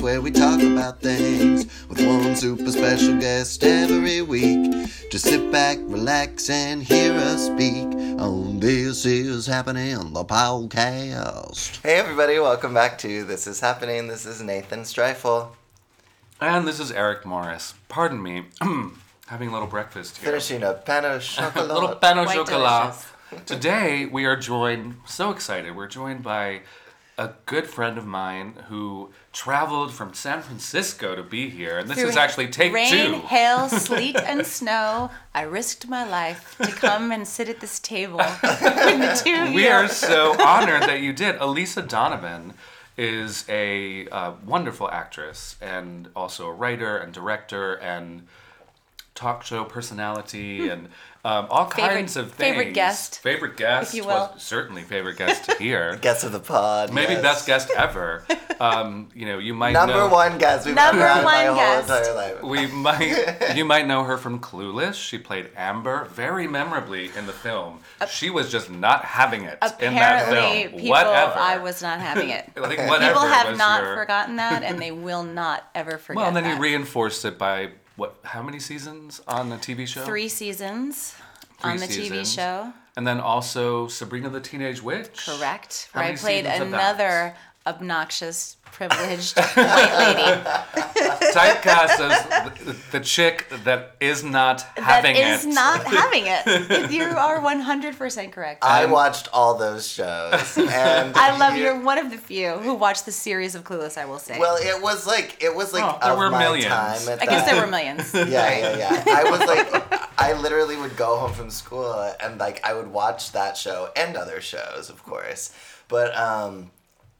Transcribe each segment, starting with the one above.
podcast where we talk about things with one super special guest every week. Just sit back, relax, and hear us speak on This Is Happening, the podcast. Hey, everybody, welcome back to This Is Happening. This is Nathan Streifel. And this is Eric Morris. Pardon me, having a little breakfast here. Finishing a pan au a chocolat. little pain au Quite chocolat. delicious. Today we are joined, so excited, we're joined by a good friend of mine who traveled from San Francisco to be here. And this Through is actually take rain, two. hail, sleet, and snow, I risked my life to come and sit at this table the two of We are so honored that you did. Elisa Donovan is a uh, wonderful actress and also a writer and director and talk show personality and um, all. Favorite- kinds of things. favorite guest, Favorite guest. if you well, will. certainly favorite guest here. Guest of the pod. Maybe yes. best guest ever. Um, you know, you might Number know. one guest we've Number ever my one whole guest. entire life. We might, you might know her from Clueless. She played Amber very memorably in the film. She was just not having it in that film. people, whatever. I was not having it. I think whatever People have not your- forgotten that, and they will not ever forget Well, and then that. you reinforced it by what? How many seasons on the TV show? Three seasons Three on the seasons. TV show. And then also Sabrina the Teenage Witch. Correct. Where I played seasons of that? another obnoxious, privileged white lady. Typecast as the, the chick that is not having it. that is it. not having it. You are 100% correct. I Um, watched all those shows, and I love you- you're one of the few who watched the series of Clueless. I will say. Well, it was like it was like Oh, there of were my millions. time. At I guess that- there were millions. Yeah, yeah, yeah. I was like, I literally would go home from school and like I would watch that show and other shows, of course. But um,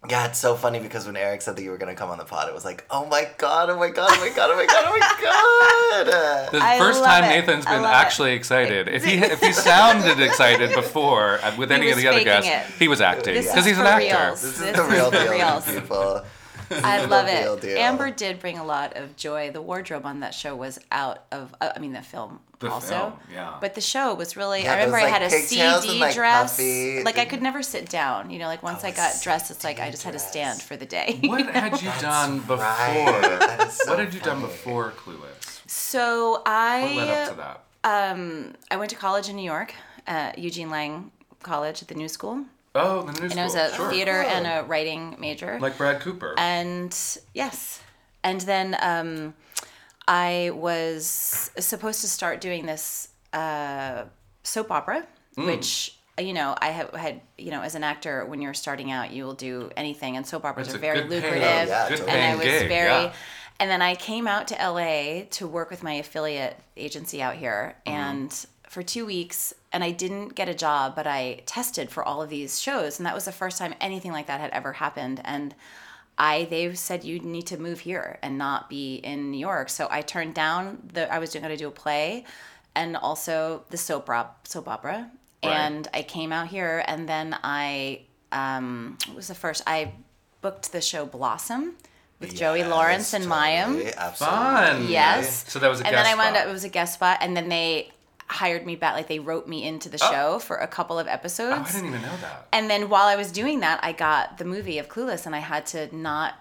yeah, it's so funny because when Eric said that you were gonna come on the pod, it was like, oh my god, oh my god, oh my god, oh my god, oh my god. The I first time it. Nathan's I been love it. actually excited. If he if he sounded excited before uh, with He any of the other faking guests, it. he was acting because is he's an actor. reals. This is This the real for deal, reals. people. I love it. deal. Amber did bring a lot of joy. The wardrobe on that show was out of. Uh, I mean, the film The also. film, yeah. But the show was really. Yeah, I remember those, I had a CD and, like, dress. puffy- Like I could never sit down. You know, like once Oh, I a got dressed, it's like I CD just had to stand for the day. What had you done before? Right. That is so what had you done before Clueless? so I. What led up to that? Um, I went to college in New York, uh, Eugene Lang College at the New School, Oh, the new and I was a sure. theater and a writing major. Like Brad Cooper. and yes, and then um, I was supposed to start doing this uh, soap opera, Mm. which you know I have had you know as an actor when you're starting out you will do anything, and soap operas It's are very good paying- lucrative, yeah, and I was gig, very. yeah. And then I came out to LA to work with my affiliate agency out here, Mm-hmm. and for two weeks, and I didn't get a job, but I tested for all of these shows, and that was the first time anything like that had ever happened. And I they said you need to move here and not be in New York, so I turned down the I was going to do a play, and also the soap op soap opera, Right. and I came out here, and then I um, what was the first I booked the show Blossom with Joey Lawrence and Mayim. totally, Absolutely. Fun. Yes. So that was a and guest then I wound spot. up it was a guest spot, and then they hired me back. Like they wrote me into the oh. show for a couple of episodes. Oh. I didn't even know that. and then while I was doing that, I got the movie of Clueless, and I had to not.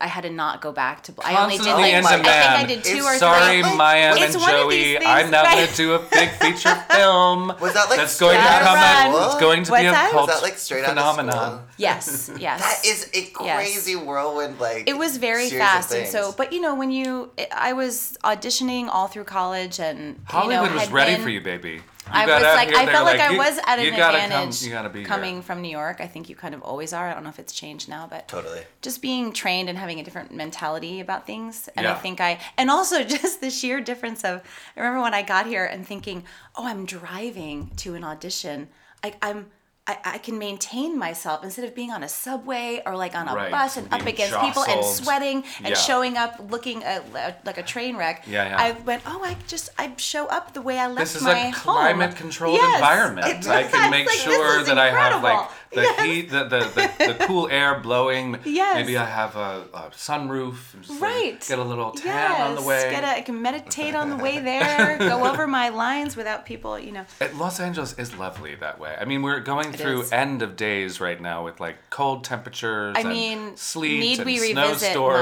I had to not go back to. I only did like in I think I did two It's or Sorry, three. Maya and one Joey. I'm now going to do a big feature film. Was that, like, that's going to straight out of become a, school? it's going to What's be a that? cult Was that like straight out of phenomenon. Yes, yes. That is a crazy whirlwind, like it was very fast and so but you know when you i was auditioning all through college and Hollywood you know, was ready been- for you, baby. You I got was out like, here, I felt were like, I was at an advantage Come, you gotta be coming here. from New York. I think you kind of always are. I don't know if it's changed now, but Totally. just being trained and having a different mentality about things. And I think I, and also just the sheer difference of, I remember when I got here and thinking, oh, I'm driving to an audition. I, I'm, I, I can maintain myself instead of being on a subway or like on a Right, bus and up being against people and sweating and Yeah. showing up looking uh, like a train wreck. Yeah, yeah. I went, oh, I just I show up the way I left my home. This is a climate controlled Yes. environment. I can make like, sure that I have like the Yes. heat, the, the, the, the cool air blowing. Yes. Maybe I have a, a sunroof. And just like Right. get a little tan on the Yes, way. Get a, I can meditate on the way there. go over my lines without people, you know. Uh, Los Angeles is lovely that way. I mean, we're going through through is. end of days right now with like cold temperatures. I and mean, sleet need and we revisit snowstorms.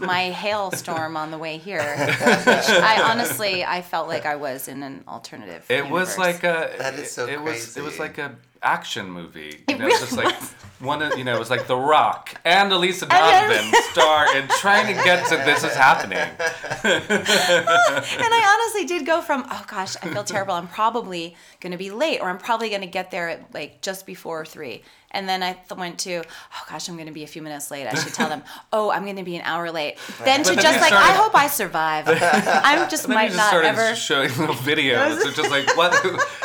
my my hailstorm on the way here? I honestly I felt like I was in an alternative. It was like a. That is so it was it was like a action movie. You It know, really just like was. One of you know, it was like The Rock and Elisa Donovan star in trying to get to this is happening. and I honestly did go from oh gosh I feel terrible I'm probably going to be late or I'm probably going to get there at like just before three and then I th- went to oh gosh I'm going to be a few minutes late I should tell them oh I'm going to be an hour late then to then just like started- I hope I survive I'm just might just not ever showing little videos. It's just like what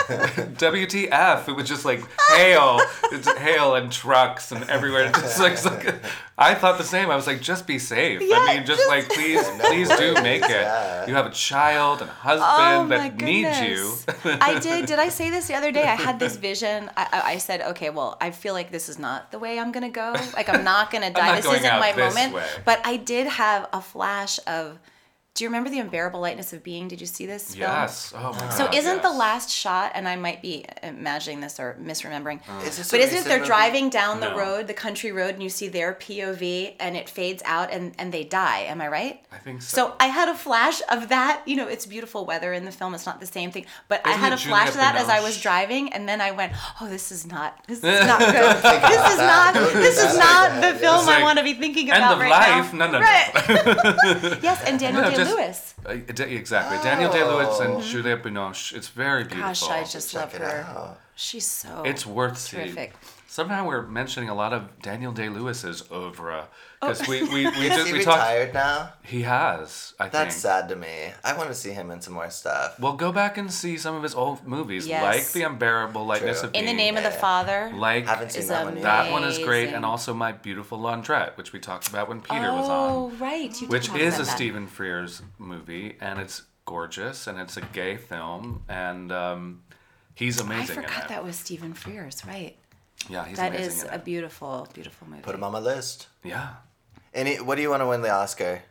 WTF? It was just like hail, it's hail and trucks and everywhere. Just like, it's like- I thought the same. I was like, just be safe. Yeah, I mean, just, just- like please, please do make it. Yeah. You have a child and a Oh husband my that needs you. I did. Did I say this the other day? I had this vision. I, I, I said, okay, well, I feel like this is not the way I'm gonna go. Like I'm not gonna die. not this isn't my moment. way. But I did have a flash of. Do you remember the unbearable lightness of being? Did you see this film? Yes. Oh my God. So God, isn't the last shot, and I might be imagining this or misremembering, uh. Is this but isn't it they're movie? driving down the No. road, the country road, and you see their POV, and it fades out, and and they die. Am I right? I think so. So I had a flash of that. You know, it's beautiful weather in the film. It's not the same thing, but I Isn't had it a flash of that Juliette as I was driving, and then I went, "Oh, this is not. This is not good. this is not. This is not the film It's I want to be thinking End about of right life? now." No, no, no. right. yes, and Daniel No, Day just- Lewis. Uh, d- exactly. Daniel Day Lewis and Oh. Juliette Binoche. It's very beautiful. Gosh, I just Check love her. out. She's so. It's worth seeing. Terrific. Somehow we're mentioning a lot of Daniel Day Lewis's oeuvre because Oh. we we we, Is just, he we talked. retired now? He has, I That's think. sad to me. I want to see him in some more stuff. Well, go back and see some of his old movies, Yes. like The Unbearable Lightness True. of in the Being. name of the Father. like Haven't seen is that one yet. that one is great, and also My Beautiful Laundrette, which we talked about when Peter was on. oh, right. You which talk is about a that. Stephen Frears movie, and it's gorgeous, and it's a gay film, and um, he's I amazing in forgot it. that was Stephen Frears, right? Yeah, he's That amazing is a it. beautiful, beautiful movie. Put him on my list. Yeah. Any? What do you want to win the Oscar?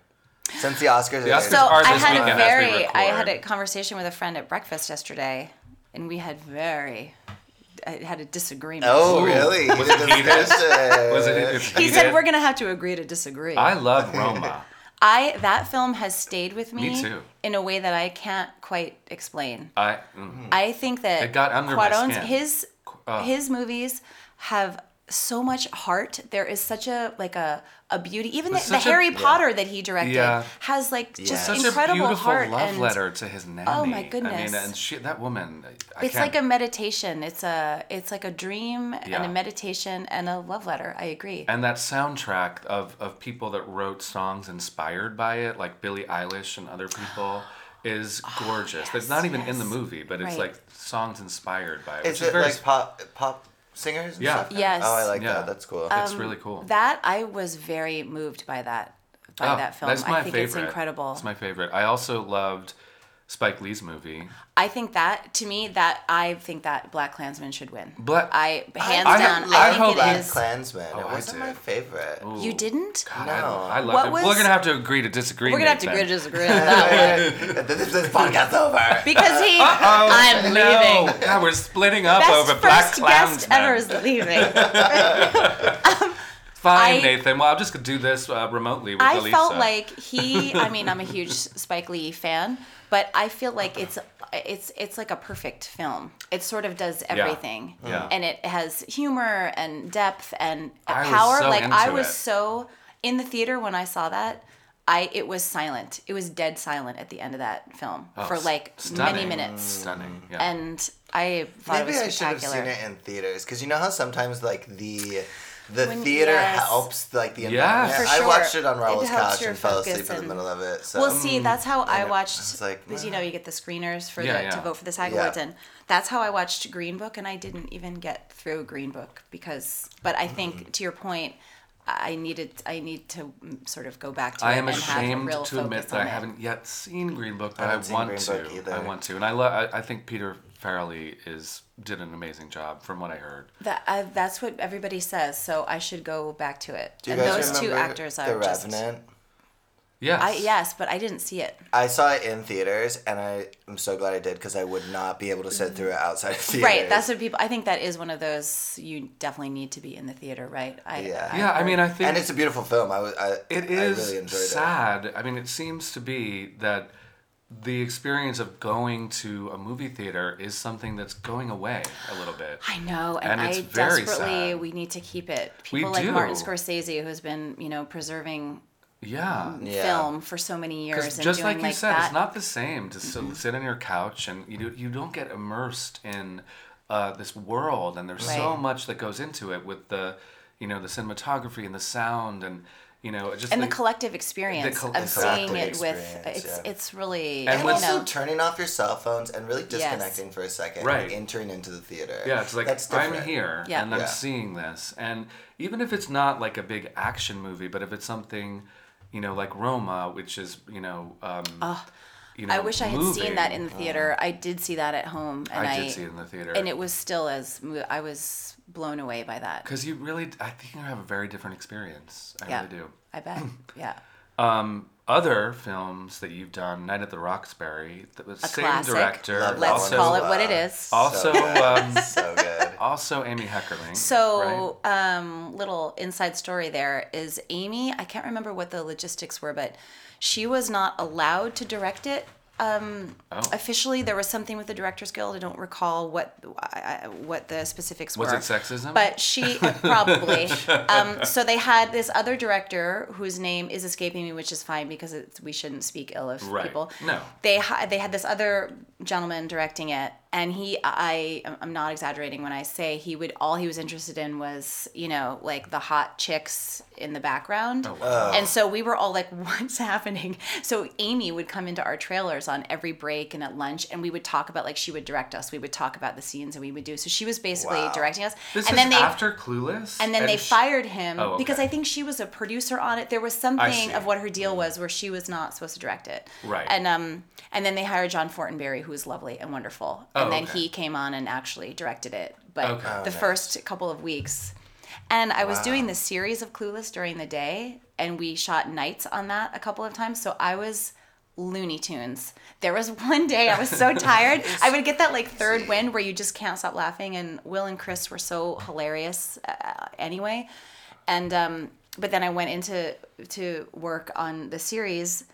Since the Oscars, The are Oscars So are I this had a weekend as we very, I had a conversation with a friend at breakfast yesterday, and we had very, I had a disagreement. Oh, really? Was it heated? Discussion. Was it? It's he said we're gonna have to agree to disagree. I love Roma. I that film has stayed with me, Me too. in a way that I can't quite explain. I. mm. I think that It got under my Cuarón's- skin. his uh. his movies have so much heart. There is such a like a a beauty. Even the, the such a- Harry Yeah. Potter that he directed Yeah. has like just Such Such incredible a beautiful heart love and letter to his oh nanny. Oh, my I mean, goodness. and she, that woman. I it's like a meditation. It's a it's like a dream and a meditation and a love letter. I agree. and that soundtrack of, of people that wrote songs inspired by it, like Billie Eilish and other people, is ah, gorgeous. It's not even in the Oh, movie, but it's Right. like songs inspired by it. Is which it very, like pop pop singers? And Yeah. Stuff? Yes. Oh, I like Yeah. that. That's cool. It's um, really cool. that I was very moved by that by Oh, that film. That's my I think favorite. it's incredible. It's my favorite. I also loved Spike Lee's movie. I think that to me that I think that Black Klansman should win. Black- I hands I- down. I I, hope think it Black is. Klansman. Oh, it wasn't my favorite. Ooh. You didn't? God, No. I, I love What it. was- We're gonna have to agree to disagree. We're gonna have to agree to disagree on that one this, this podcast's over. because he. Oh, I'm no. leaving. God, we're splitting up Best over Black Klansman. first guest ever is leaving. Um, Fine, I- Nathan. Well, I'm just gonna do this uh, remotely with I Elisa. felt like he. I mean, I'm a huge Spike Lee fan, but I feel like it's it's it's like a perfect film. It sort of does everything, Yeah. and it has humor and depth and I was power. so like I was it. so in the theater when I saw that. I it was silent. It was dead silent at the end of that film Oh, for like stunning. many minutes, Stunning. Yeah. and I thought Maybe it I should have seen it in theaters because you know how sometimes like the the When- theater yes. helps like the Yeah. environment. For I watched it on It Raul's helps couch and fell focus asleep in the middle of it. So Well, see, that's how I it watched. was like, because you know you get the screeners for Yeah, the yeah. to vote for the SAG Yeah. Awards, and that's how I watched Green Book, and I didn't even get through Green Book because. But I think Mm-hmm. to your point, I needed I need to mm, sort of go back to I am and have a ashamed real to admit focus that I it. haven't yet seen Green Book, but I, haven't want Green to. Book. I want to, and I love. I, I think Peter Farrelly is did an amazing job from what I heard. That uh, that's what everybody says, so I should go back to it. Do you and guys those two actors The are just Revenant? Yes. I yes, but I didn't see it. I saw it in theaters, and I am so glad I did because I would not be able to sit through it outside of theaters. Right. That's what people. I think that is one of those you definitely need to be in the theater, right? I, Yeah. Yeah, I mean, I think and it's a beautiful film. I was. I, It I really enjoyed it. sad. I mean, it seems to be that the experience of going to a movie theater is something that's going away a little bit. I know, and, And it's I very desperately sad. we need to keep it. We People like do. Martin Scorsese, who's been you know preserving Yeah. Yeah. film for so many years, and just doing like you said, that. it's not the same to sit, sit on your couch and you do, you don't get immersed in uh, this world, and there's so much that goes into it with the, you know, the cinematography and the sound and you know just and the like- collective experience col- of the seeing it with it's yeah. it's really And And you also know turning off your cell phones and really Yes. disconnecting for a second, Right. and entering into the theater. Yeah, it's like That's I'm different. here Yeah. and I'm Yeah. seeing this, and even if it's not like a big action movie, but if it's something, you know, like Roma, which is you know, um, you know, I wish I had seen that in the theater. I did see that at home, and I I, did see it in the theater, and it was still as I was blown away by that. because you really, I think you have a very different experience. I Yeah, really do. I bet. Yeah, Um, other films that you've done, Night at the Roxbury, the a same classic. director, Love Let's also, call it what it is. also, So good. um, so good. also Amy Heckerling. So, um, little inside story there is Amy. I can't remember what the logistics were, but she was not allowed to direct it. Um, Oh. Officially, there was something with the Directors Guild. I don't recall what I- what the specifics Was were. Was it sexism? But she probably. um, so they had this other director whose name is escaping me, which is fine because it's, we shouldn't speak ill of Right. people. No. They ha- they had this other gentleman directing it, and he I I'm not exaggerating when I say he would all he was interested in was you know like the hot chicks in the background. Oh, wow. And so we were all like, what's happening? So Amy would come into our trailers on every break and at lunch, and we would talk about, like, she would direct us. We would talk about the scenes and we would do. So she was basically Wow. directing us. this and is then they. after Clueless, and then they sh- fired him Oh, because. I think she was a producer on it. There was something of what her deal was where she was not supposed to direct it. Right. And um and then they hired John Fortenberry, who was lovely and wonderful. And Oh, then okay. he came on and actually directed it. But Okay. Oh, the nice. first couple of weeks. And I was doing the series of Clueless during the day, and we shot nights on that a couple of times. So I was Looney Tunes. There was one day I was so tired. I would get that like third wind where you just can't stop laughing. And Will and Chris were so hilarious uh, anyway. And um, but then I went into to work on the series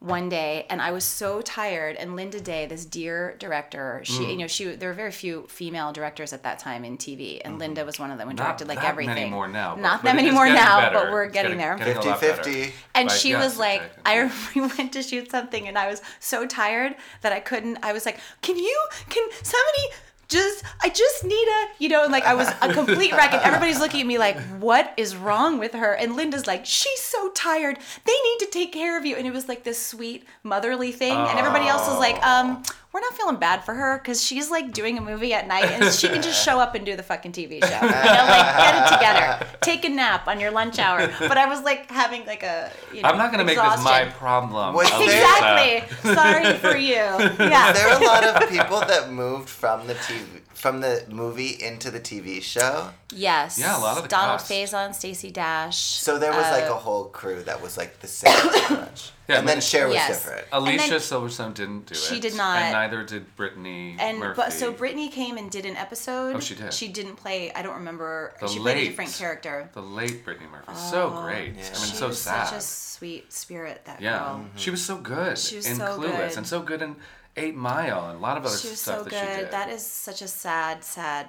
one day and I was so tired and Linda Day this dear director she Mm. you know she there were very few female directors at that time in TV and Linda was one of them who. Not directed like that everything many more now. but- not but that it many more now better. but we're It's getting, there getting a 50-50. and But she yes, was like. I we went to shoot something, and I was so tired that I couldn't. I was like, can you? Can somebody? Just, I just need a, you know, like I was a complete wreck, and everybody's looking at me like, what is wrong with her? And Linda's like, she's so tired. They need to take care of you. And it was like this sweet motherly thing, and everybody else was like, um, we're not feeling bad for her because she's like doing a movie at night, and she can just show up and do the fucking TV show. You know, like get it together, take a nap on your lunch hour. But I was like having like a, you know, I'm not gonna make this my problem. Was Alyssa. there- Exactly. Sorry for you. Yeah. There are a lot of people that moved from the TV from the movie into the TV show. yes. Yeah, a lot of the Donald cast. Faison, Stacey Dash. So there was like uh, a whole crew that was like the same pretty much. Yeah, and then but- Cher was Yes. different. Alicia then- Silverstone didn't do it. She did not. and neither did Brittany and Murphy. but so Brittany came and did an episode. Oh, she did. She didn't play. I don't remember. The she played a late- different character. the late Brittany Murphy, so great. Yeah. I mean, Oh, she so was sad. such a sweet spirit. That yeah, girl. she was so good She was in so Clueless good. and so good in Eight Mile and a lot of other She was stuff so that she good. did. That is such a sad, sad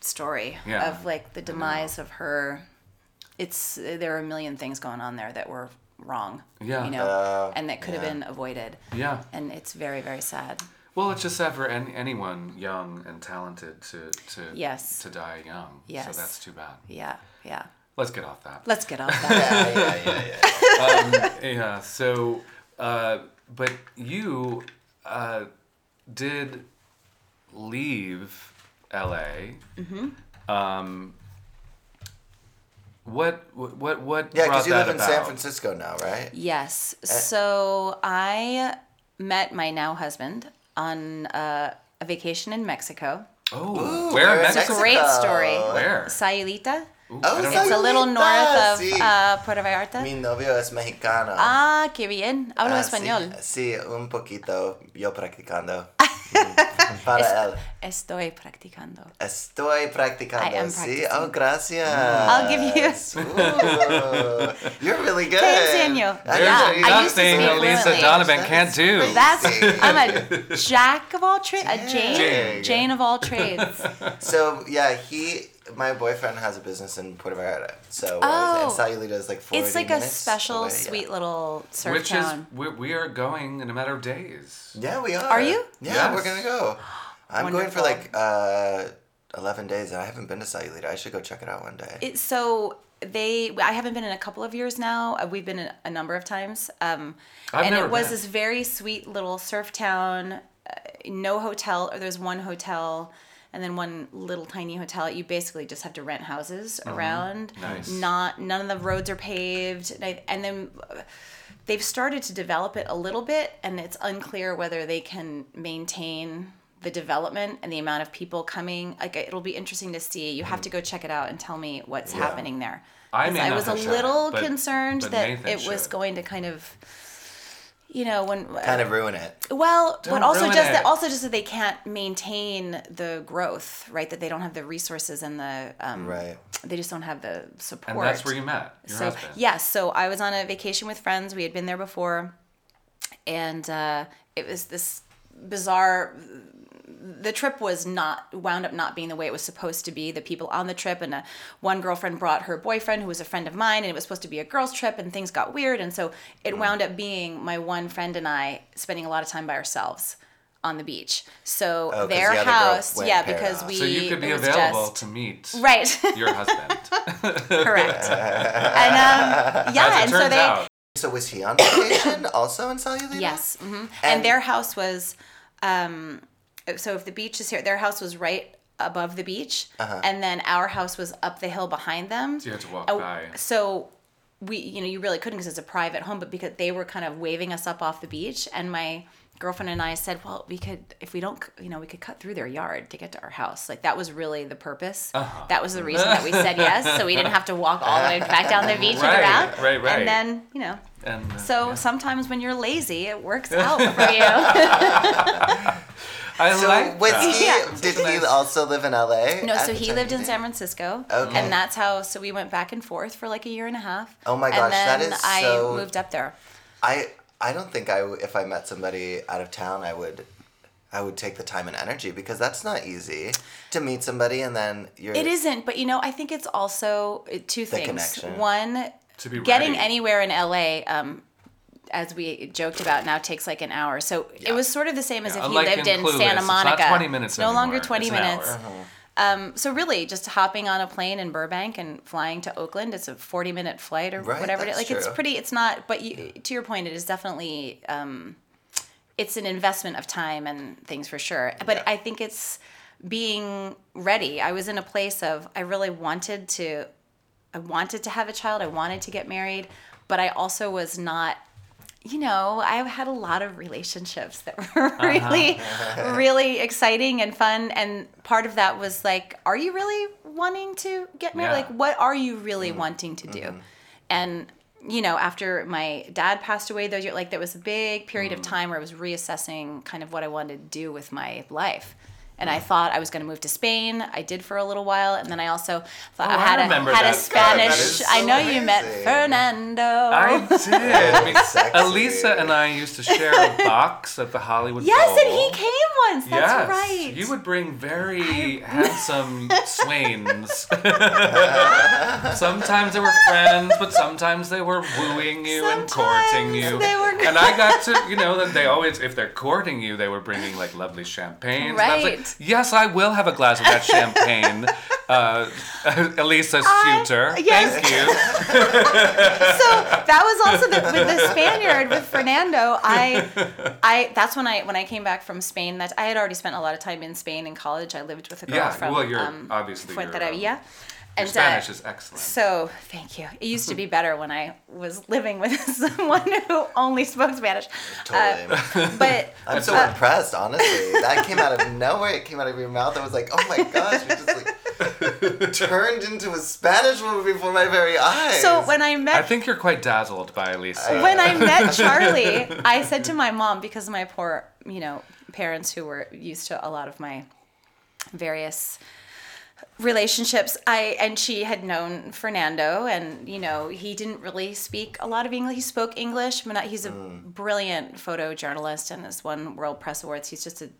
story Yeah. of like the demise of her. It's there are a million things going on there that were wrong. Yeah. You know, Uh, and that could have been avoided. yeah. And it's very, very sad. Well, it's just sad for any, anyone young and talented to to Yes. to die young. Yes. So that's too bad. Yeah, yeah. Let's get off that. Let's get off that. Yeah, yeah, yeah, yeah. yeah. So, uh, but you uh, did leave L.A. Mm-hmm. Um, what what what Yeah, brought because you that live in about? San Francisco now, right? yes. So I met my now husband on uh, a vacation in Mexico. Oh, Ooh, where in where in Mexico? Mexico? Great story. Where? Sayulita. Oh, don't it's a little north of sí. uh, Puerto Vallarta. Mi novio es mexicano. Ah, qué bien. Hablo Ah, español. Sí, sí, un poquito. Yo practicando. Para él. Estoy practicando. Estoy practicando. I am Sí, practicing. oh, gracias. I'll give you- Ooh, you're really good. Te enseño. I There's Yeah, nothing Elisa fluently. Donovan That can't do. That's I'm a jack of all trades, a Jane, Jane. Jane of all trades. So yeah, he, my boyfriend has a business in Puerto Vallarta. So Oh. and Sayulita is like forty It's like a special, away, yeah. sweet little surf town. Which town. is we, we are going in a matter of days. Yeah, we are. Are you? Yeah, Yes. we're gonna go. I'm going for like uh, eleven days, and I haven't been to Sayulita. I should go check it out one day. It's so they, I haven't been in a couple of years now. Uh, We've been in a number of times, um, I've and never it was been. this very sweet little surf town. Uh, no hotel, or there's one hotel. And then one little tiny hotel. You basically just have to rent houses around. Mm-hmm. Nice. Not none of the roads are paved. And, I, and then uh, they've started to develop it a little bit, and it's unclear whether they can maintain the development and the amount of people coming. Like it'll be interesting to see. You have to go check it out and tell me what's Yeah. happening there. I I was a shown it, little but- concerned but that it was should. going to kind of, you know, when kind of ruin it. well, Don't but also just it. that also just that they can't maintain the growth, right? That they don't have the resources and the um, Right. They just don't have the support. And that's where you met your so husband. yes, so I was on a vacation with friends. We had been there before, and uh, it was this bizarre. The trip was not wound up not being the way it was supposed to be. The people on the trip and uh, one girlfriend brought her boyfriend, who was a friend of mine, and it was supposed to be a girls' trip, and things got weird, and so it wound up being my one friend and I spending a lot of time by ourselves on the beach. So Oh, 'cause their the house, went yeah, because off. we So you could be available just- to meet right, your husband. correct, and um, yeah, As it and so they. out. So was he on vacation also in Sayulita? Yes. hmm And, And- their house was, um, so if the beach is here, their house was right above the beach, Uh-huh. and then our house was up the hill behind them. So you had to walk Oh, by. So we, you know, you really couldn't because it's a private home, but because they were kind of waving us up off the beach, and my girlfriend and I said, well, we could, if we don't, you know, we could cut through their yard to get to our house. Like that was really the purpose. Uh-huh. That was the reason that we said yes, so we didn't have to walk all the way back down the beach Right, and around. right, right. And then, you know, And uh, so yeah. sometimes when you're lazy, it works out for you. I So like was that. he? Yeah. Did he also live in LA? no, so he lived in? San Francisco. Okay. And that's how, so we went back and forth for like a year and a half. Oh my gosh, that and then is I so- moved up there. I I don't think I w- if I met somebody out of town I would I would take the time and energy because that's not easy to meet somebody and then you're It isn't, but you know, I think it's also uh, two things. connection. One, To be getting ready. anywhere in LA, um, as we joked about, now takes like an hour. So Yeah. it was sort of the same as Yeah, if you lived in Clueless, Santa it's not Monica. 20 minutes It's no longer 20 It's minutes. Um, so really, just hopping on a plane in Burbank and flying to Oakland, it's a forty-minute flight or Right, whatever. it is. that's Like it's pretty. It's not. But you, to your point, it is definitely. Um, it's an investment of time and things for sure. But Yeah. I think it's being ready. I was in a place of I really wanted to. I wanted to have a child. I wanted to get married, but I also was not you know, I've had a lot of relationships that were uh-huh. really, really exciting and fun. And part of that was like, are you really wanting to get married? Yeah. Like, what are you really mm-hmm. wanting to do? Mm-hmm. And, you know, after my dad passed away, those years, like, there was a big period of mm. time where I was reassessing kind of what I wanted to do with my life. And I thought I was going to move to Spain. I did for a little while, and then I also thought Oh, I had I a had a Spanish. that is I so know you met. Fernando. I did. I mean, Sexy. Elisa and I used to share a box at the Hollywood Yes, Bowl. and he came once. That's yes, right. you would bring very handsome swains. sometimes they were friends, but sometimes they were wooing you and courting you. They were- and I got to, you know, that they always, if they're courting you, they were bringing like lovely champagne. And I like, Right. yes, I will have a glass of that champagne. Uh, Elisa's I- suitor. yes. Thank you. so that was also the, with the Spaniard with Fernando. I, I that's when I when I came back from Spain. That I had already spent a lot of time in Spain in college. I lived with a girl Yeah, from well, you're- um, obviously you're, um, Fuenterrabía. And, uh, Spanish is excellent. So thank you. It used to be better when I was living with someone who only spoke Spanish. Uh, Totally. but I'm so uh, impressed, honestly. That came out of nowhere. It came out of your mouth. I was like, oh my gosh, you're just like turned into a Spanish woman before my very eyes. So when I met I think you're quite dazzled by Elisa. when I met Charlie, I said to my mom because my poor, you know, parents who were used to a lot of my various relationships. I and she had known fernando and you know he didn't really speak a lot of english. He spoke english but not, he's a mm. brilliant photojournalist and has won world press awards. He's just a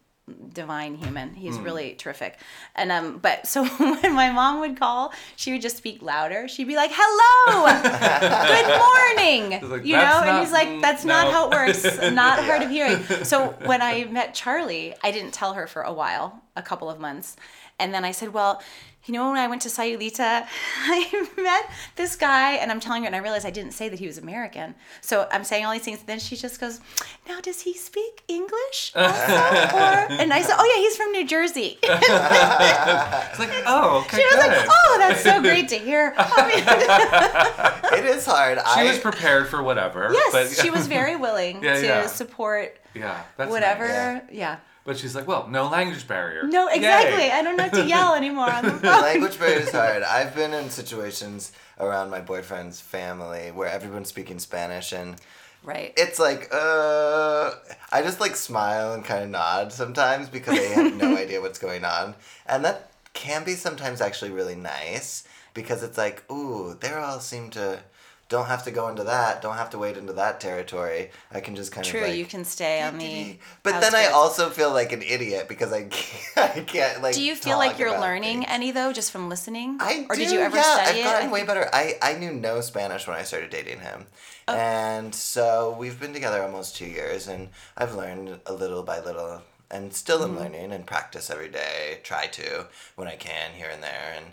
divine human. He's really terrific. And um but so when my mom would call she would just speak louder. She'd be like hello! Good morning! Like, you know? "That's and he's like that's no." not how it works. Not hard of hearing. So when i met charlie i didn't tell her for a while a couple of months. And then i said well you know when i went to sayulita i met this guy and i'm telling her and i realized i didn't say that he was american so i'm saying all these things And then she just goes now does he speak english also? or, and i said oh yeah he's from new jersey It's like, oh, okay, she was good. like oh that's so great to hear I mean, it is hard. she I, was prepared for whatever. yes but, she was very willing Yeah, to yeah. support Yeah, that's whatever nice. yeah. But she's like, well, no language barrier. No, exactly. Yay. I don't have to yell anymore on the phone. language barrier is hard. I've been in situations around my boyfriend's family where everyone's speaking Spanish and Right. it's like uh I just like smile and kind of nod sometimes because I have no idea what's going on. And that can be sometimes actually really nice because it's like, ooh, they all seem to don't have to go into that, don't have to wade into that territory. I can just kind True, of like you can stay on the. But then I also feel like an idiot because I can't, I can't like Do you feel like you're learning things. any though, just from listening? I or do, did you ever yeah, study I've gotten I way better. I, I knew no Spanish when I started dating him. Oh. And so we've been together almost two years, and I've learned a little by little, and still Mm-hmm. am learning and practice every day, try to when I can here and there. And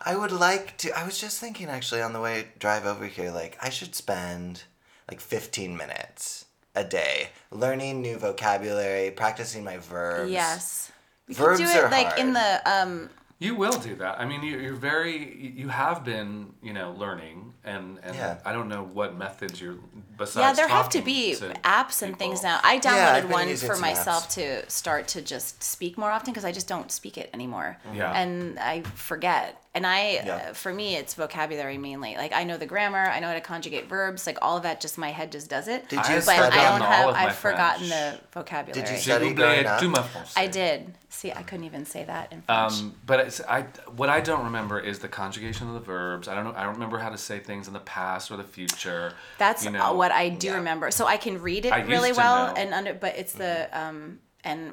I would like to, I was just thinking actually on the way drive over here, like, I should spend like 15 minutes a day learning new vocabulary, practicing my verbs. Yes. You Verbs could do it are like in the um You will do that. I mean, you, you're very. You have been, you know, learning, and and Yeah. I don't know what methods you're. Besides yeah, there have to be to apps and things now. I downloaded been one for myself apps. to start to just speak more often because I just don't speak it anymore. Yeah. And I forget. And I, Yeah. uh, for me, it's vocabulary mainly. Like I know the grammar, I know how to conjugate verbs, like all of that. Just my head just does it. Did you have but study I don't all have. of my I've forgotten French. the vocabulary. Did you study vous plaît, growing up? tu me français. I did. See, I couldn't even say that in French. Um, but it's, I, what I don't remember is the conjugation of the verbs. I don't know. I don't remember how to say things in the past or the future. That's you uh, know. what I do yeah. remember. So I can read it I really well know. Mm-hmm. and under, but it's the um and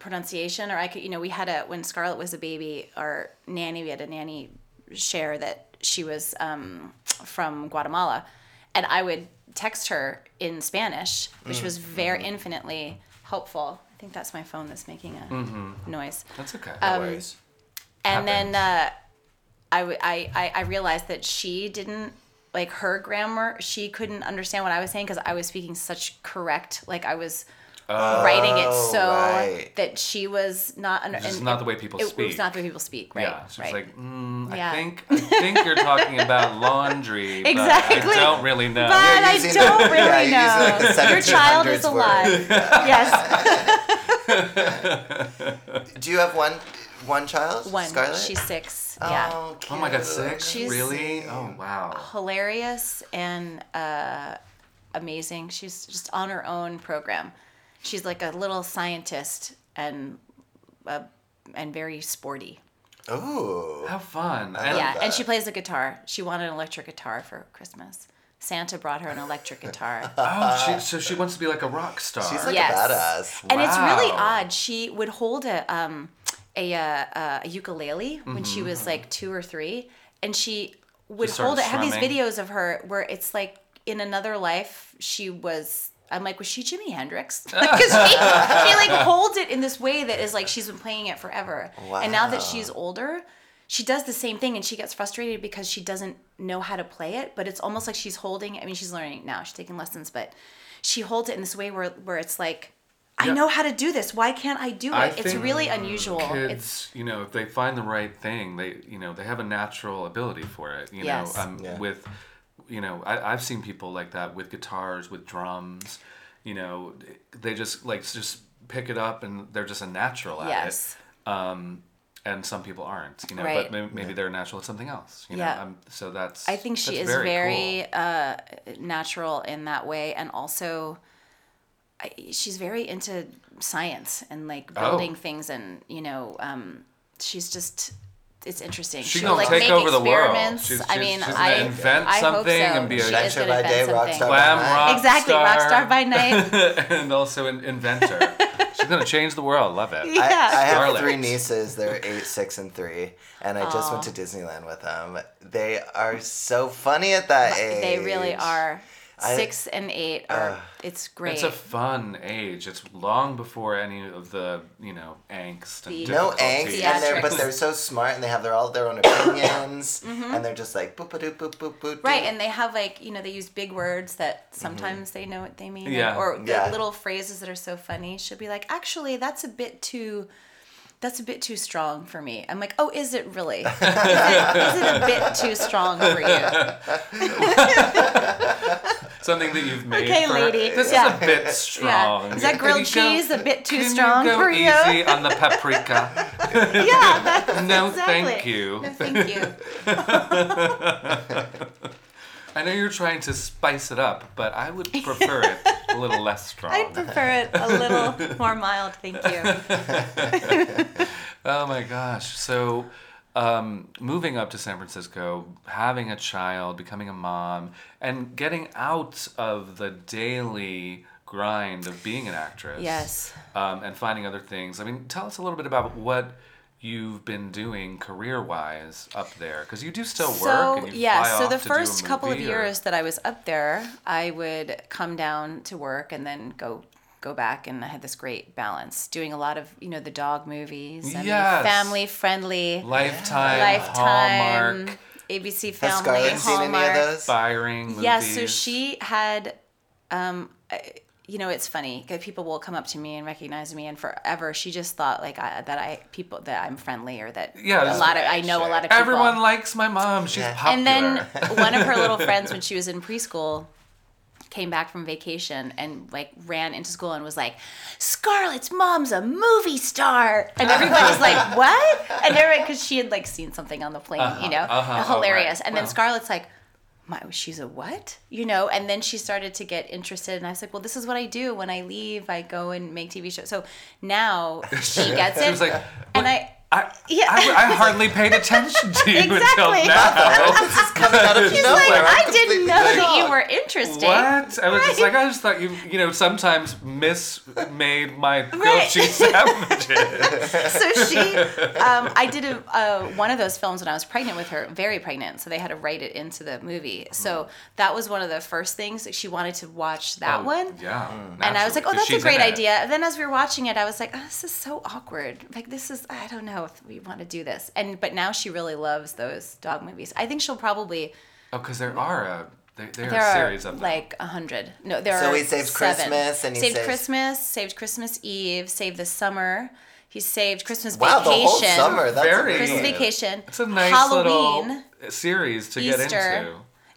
pronunciation. Or I could, you know, we had a when Scarlett was a baby, our nanny, we had a nanny share that she was um from Guatemala, and I would text her in Spanish, which was very Mm-hmm. infinitely helpful. I think that's my phone that's making a Mm-hmm. noise That's okay. No Um, worries. and then happens. uh, I, w- I, I I realized that she didn't like her grammar. She couldn't understand what I was saying because I was speaking such correct, like I was writing it Oh, so right. that she was not under. It's not the way people it, It speak. was not the way people speak, right? Yeah, so right. it's like, mm, Yeah. I think I think you're talking about laundry. but Exactly. I don't really know. but I don't really yeah, you're like, know. Your child is alive. yes, Do you have one one child? one. Scarlett? She's six. oh, yeah. oh my god, six? She's- really? Oh wow. hilarious and uh, amazing. She's just on her own program. She's like a little scientist and uh, and very sporty. Ooh. How fun. I And love yeah, that. and she plays the guitar. She wanted an electric guitar for Christmas. Santa brought her an electric guitar. oh, she, so she wants to be like a rock star. She's like Yes. a badass. And it's really odd. She would hold a um a uh, uh, a ukulele when she was like two or three, and she would hold it. I have these videos of her where it's like in another life she was. I'm like, was she Jimi Hendrix? Because she, she like holds it in this way that is like she's been playing it forever. Wow. And now that she's older, she does the same thing, and she gets frustrated because she doesn't know how to play it. But it's almost like she's holding. I mean, she's learning now. She's taking lessons, but she holds it in this way where where it's like. I Yeah. know how to do this. Why can't I do it? I it's think really unusual. Kids, It's you know, if they find the right thing, they, you know, they have a natural ability for it. You Yes. know, um, Yeah. with, you know, I, I've seen people like that with guitars, with drums. You know, they just like just pick it up and they're just a natural at yes. it. Um, and some people aren't. You know, Right. but maybe, maybe they're natural at something else. You know, Yeah. um, so that's. I think she is very, very, cool. uh, natural in that way, and also I, she's very into science and like Oh. building things, and you know, um, she's just. It's interesting. She She'll gonna like take make over the world. experiments. She's- I mean, she's gonna I invent I something so. and be a She is Adventure by day, rock star Glam by night. rock Exactly, star, rock star by night. and also an inventor. She's gonna change the world. Love it. I, Yeah. I have three nieces. They're eight, six, and three, and I just went to Disneyland with them. They are so funny at that age. They really are. I- Six and eight are. it's great. It's a fun age. It's long before any of the you know angst and The- no difficulty. angst, and they're, but they're so smart, and they have their all their own opinions, and they're just like boop boop boop boop boop. Mm-hmm. Right, and they have like you know they use big words that sometimes they know what they mean, Yeah. or the Yeah. little phrases that are so funny. She'll be like, "Actually, that's a bit too, that's a bit too strong for me." I'm like, "Oh, is it really? is, it, is it a bit too strong for you?" Something that you've made. Okay, for- lady. This Yeah. is a bit strong. Is that grilled you go- cheese a bit too can strong you go for you? easy on the paprika. yeah, that's No, exactly. thank you. No, thank you. I know you're trying to spice it up, but I would prefer it a little less strong. I'd prefer it a little more mild. Thank you. Oh my gosh. So, um, moving up to San Francisco, having a child, becoming a mom, and getting out of the daily grind of being an actress. Yes. Um, and finding other things. I mean, tell us a little bit about what you've been doing career wise up there, because you do still work. So yeah so the to do a first couple of movie or- years that i was up there i would come down to work and then go go back and i had this great balance doing a lot of you know the dog movies and Yes. family friendly Lifetime, lifetime Hallmark, abc Has family Scarlett seen any of hallmark those? inspiring movies. yeah so she had um you know it's funny 'cause people will come up to me and recognize me and forever she just thought like I, that i people that i'm friendly or that Yeah, a lot of i know a lot of people Everyone likes my mom. She's Yeah. popular. and then one of her little friends when she was in preschool came back from vacation and like ran into school and was like scarlett's mom's a movie star and everybody's like what and everybody because she had like seen something on the plane you know uh-huh, oh, hilarious right. and then Wow. scarlett's like my, she's a what? You know, and then she started to get interested, and I was like, well, this is what I do when I leave. I go and make TV shows. So now she gets it, She was like, and I, I, Yeah. I, I hardly paid attention to you until Exactly. now. this is coming out of she's nowhere. like, I'm didn't completely know that you were interested. What? I was just like, I just thought you, you know, sometimes mismade my grilled Right. cheese sandwiches. so she um, i did a, uh, one of those films when i was pregnant with her very pregnant so they had to write it into the movie so that was one of the first things that she wanted to watch that Oh, one Yeah. and I was like, naturally, "Oh, 'cause that's a great idea." And then as we were watching it, I was like, oh, "This is so awkward. Like, this is I don't know if we want to do this." And but now she really loves those dog movies. I think she'll probably Oh, because there are a there, there, there are a series of them. like a hundred. No, there So are. he saved seven. Christmas and he saved saved- Christmas, saved Christmas Eve, saved the summer. He saved Christmas Wow, the vacation. whole summer. That's Very- Christmas amazing. vacation. it's a nice Halloween. little series to get into.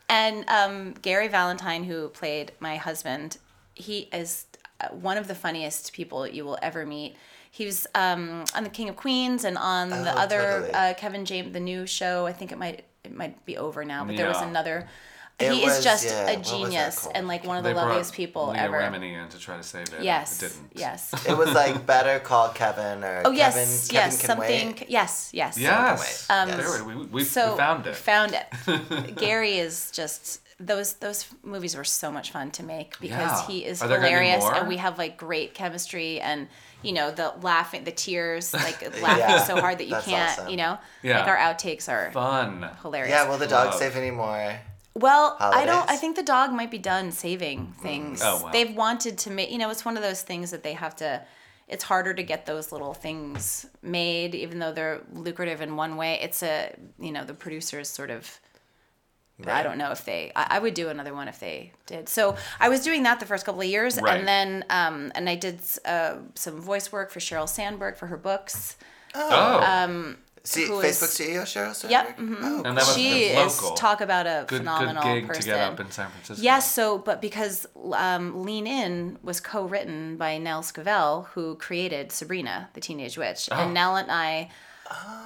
And um, Gary Valentine, who played my husband, he is uh, one of the funniest people you will ever meet. He was um, on the King of Queens and on the Oh, other totally. uh, Kevin James, the new show. I think it might it might be over now, but there was another. It he was- is just yeah, a what was that genius and like one of the They loveliest brought people Leah ever. Remini in to try to save it. Yes. It didn't. Yes. It was like Better Call Kevin or Oh yes, Kevin yes, Can something. Wait. Yes, yes. Yes. Um, there we, we, we so found it. Found it. Gary is just those those movies were so much fun to make because Yeah. he is Are there gonna be hilarious and we have like great chemistry and you know the laughing the tears like laughing Yeah. so hard that you That's can't awesome. you know Yeah. like our outtakes are Fun. hilarious. Yeah, will the dog Love. safe anymore? Well, I don't. I think the dog might be done saving mm. things. Oh, wow. They've wanted to make. You know, it's one of those things that they have to. It's harder to get those little things made, even though they're lucrative in one way. It's a you know the producers sort of. I don't know if they. I, I would do another one if they did. So I was doing that the first couple of years, Right. and then um, and I did uh, some voice work for Sheryl Sandberg for her books. Oh. um, See, Who Facebook is- CEO Sheryl Sandberg? Yep, mhm. Oh, And that was she is talk about a good, phenomenal good gig person. to get up in San Francisco. Yes, so but because um, Lean In was co-written by Nell Scovell, who created Sabrina, the Teenage Witch, Oh. and Nell and I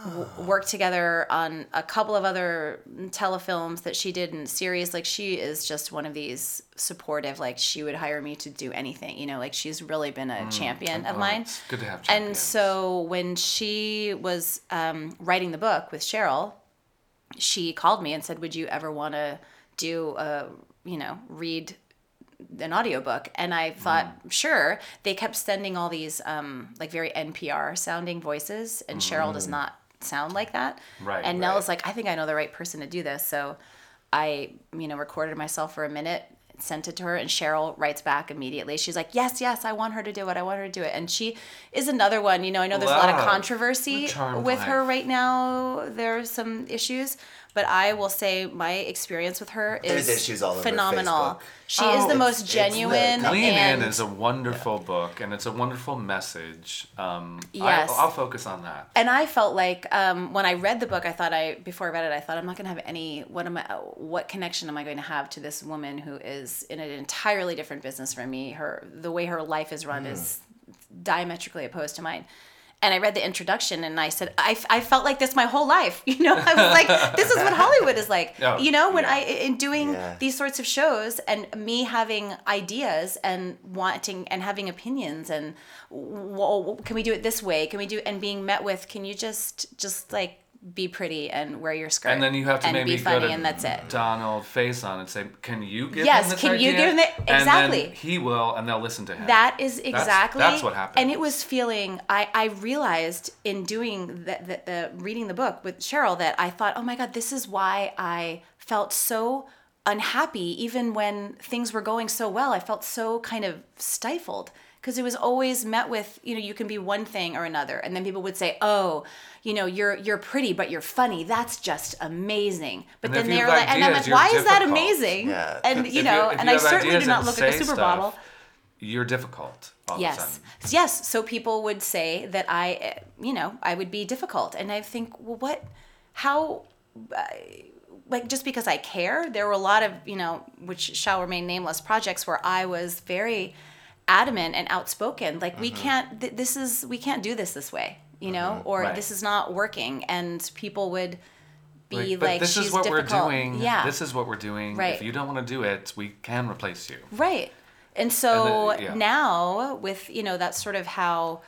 w- worked together on a couple of other telefilms that she did in series. Like she is just one of these supportive. Like she would hire me to do anything. You know, like she's really been a champion of Oh, mine. it's good to have And so when she was um, writing the book with Sheryl, she called me and said, "Would you ever want to do a, you know, read an audiobook?" And I thought, Mm. "Sure." They kept sending all these um, like very NPR sounding voices, and Sheryl does not sound like that. Mm. Right, And Nell right. was like, "I think I know the right person to do this." So I, you know, recorded myself for a minute, sent it to her, and Sheryl writes back immediately. She's like, "Yes, yes, I want her to do it. I want her to do it." And she is another one. You know, I know there's a lot of controversy with her right now. There's some issues, but I will say my experience with her is There's issues all over phenomenal. Facebook. She Oh, is the it's- most it's genuine lit. Lean and In is a wonderful book, and it's a wonderful message. Um, Yes. I, I'll focus on that. and I felt like um, when I read the book, I thought I before I read it, I thought I'm not going to have any. What am I? What connection am I going to have to this woman who is in an entirely different business from me? Her the way her life is run is diametrically opposed to mine. And I read the introduction and I said, I, I felt like this my whole life. You know, I was like, this is what Hollywood is like. Oh, you know, when yeah. I, in doing Yeah. these sorts of shows and me having ideas and wanting and having opinions and, well, can we do it this way? Can we do, and being met with, can you just, just like be pretty and wear your skirt And then you have to maybe be funny and that's it. Donald face on and say, "Can you give Yes, can you give him the- exactly. he will, and they'll listen to him. That is exactly that's what happened. And it was feeling I I realized in doing that the, the reading the book with Sheryl that I thought, oh my god, this is why I felt so unhappy even when things were going so well. I felt so kind of stifled because it was always met with you know you can be one thing or another and then people would say oh you know you're you're pretty but you're funny that's just amazing but And then they're have like and i'm like you're why is that amazing Yeah. and you If know if and you i certainly do not look like a say super stuff, model You're difficult. All Yes. sudden. Yes. So people would say that I, eh, you know, I would be difficult. And I think, well, what, how, uh, like, just because I care, there were a lot of, you know, which shall remain nameless projects where I was very adamant and outspoken. Like, we Mm-hmm. can't, th- this is, we can't do this this way, you know, or Right. this is not working. And people would be Like, like, but this is what difficult. we're doing. Yeah. This is what we're doing. Right. If you don't want to do it, we can replace you. Right. And so And yeah. now with, you know, that's sort of how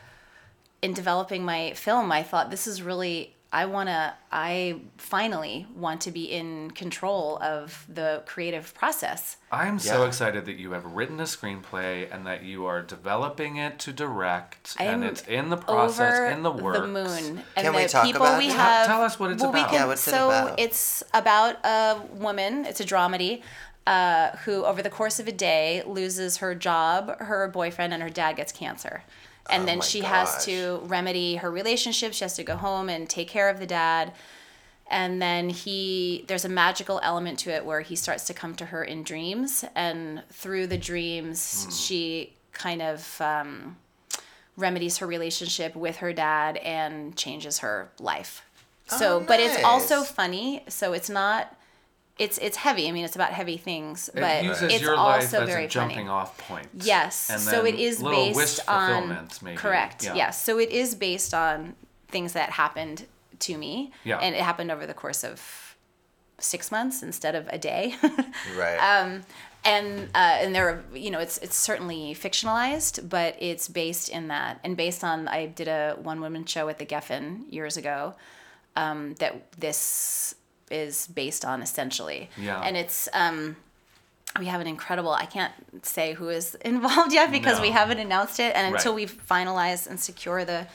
in developing my film, I thought this is really I want to I finally want to be in control of the creative process. I'm so excited that you have written a screenplay and that you are developing it to direct, I and it's in the process, over in the works. the moon. And Can we talk people about we it? Tell- have tell us what it's well, about. can, Yeah, what's it so about? it's about a woman, it's a dramedy, uh, who over the course of a day loses her job, her boyfriend, and her dad gets cancer. And Oh then she has to remedy her relationship. She has to go home and take care of the dad. And then he, there's a magical element to it where he starts to come to her in dreams. And through the dreams, Hmm. she kind of um, remedies her relationship with her dad and changes her life. So, Oh, but it's also funny. So it's not, it's it's heavy. I mean, it's about heavy things, It but uses it's also very jumping funny. off point. Yes. And so it is based wish on maybe. correct. Yeah. Yes. So it is based on things that happened to me, Yeah. and it happened over the course of six months instead of a day. Right. um, and uh, and there are you know it's it's certainly fictionalized, but it's based in that and based on I did a one woman show at the Geffen years ago um, that this is based on essentially. Yeah. And it's um, we have an incredible I can't say who is involved yet because we haven't announced it and until Right. we finalize and secure the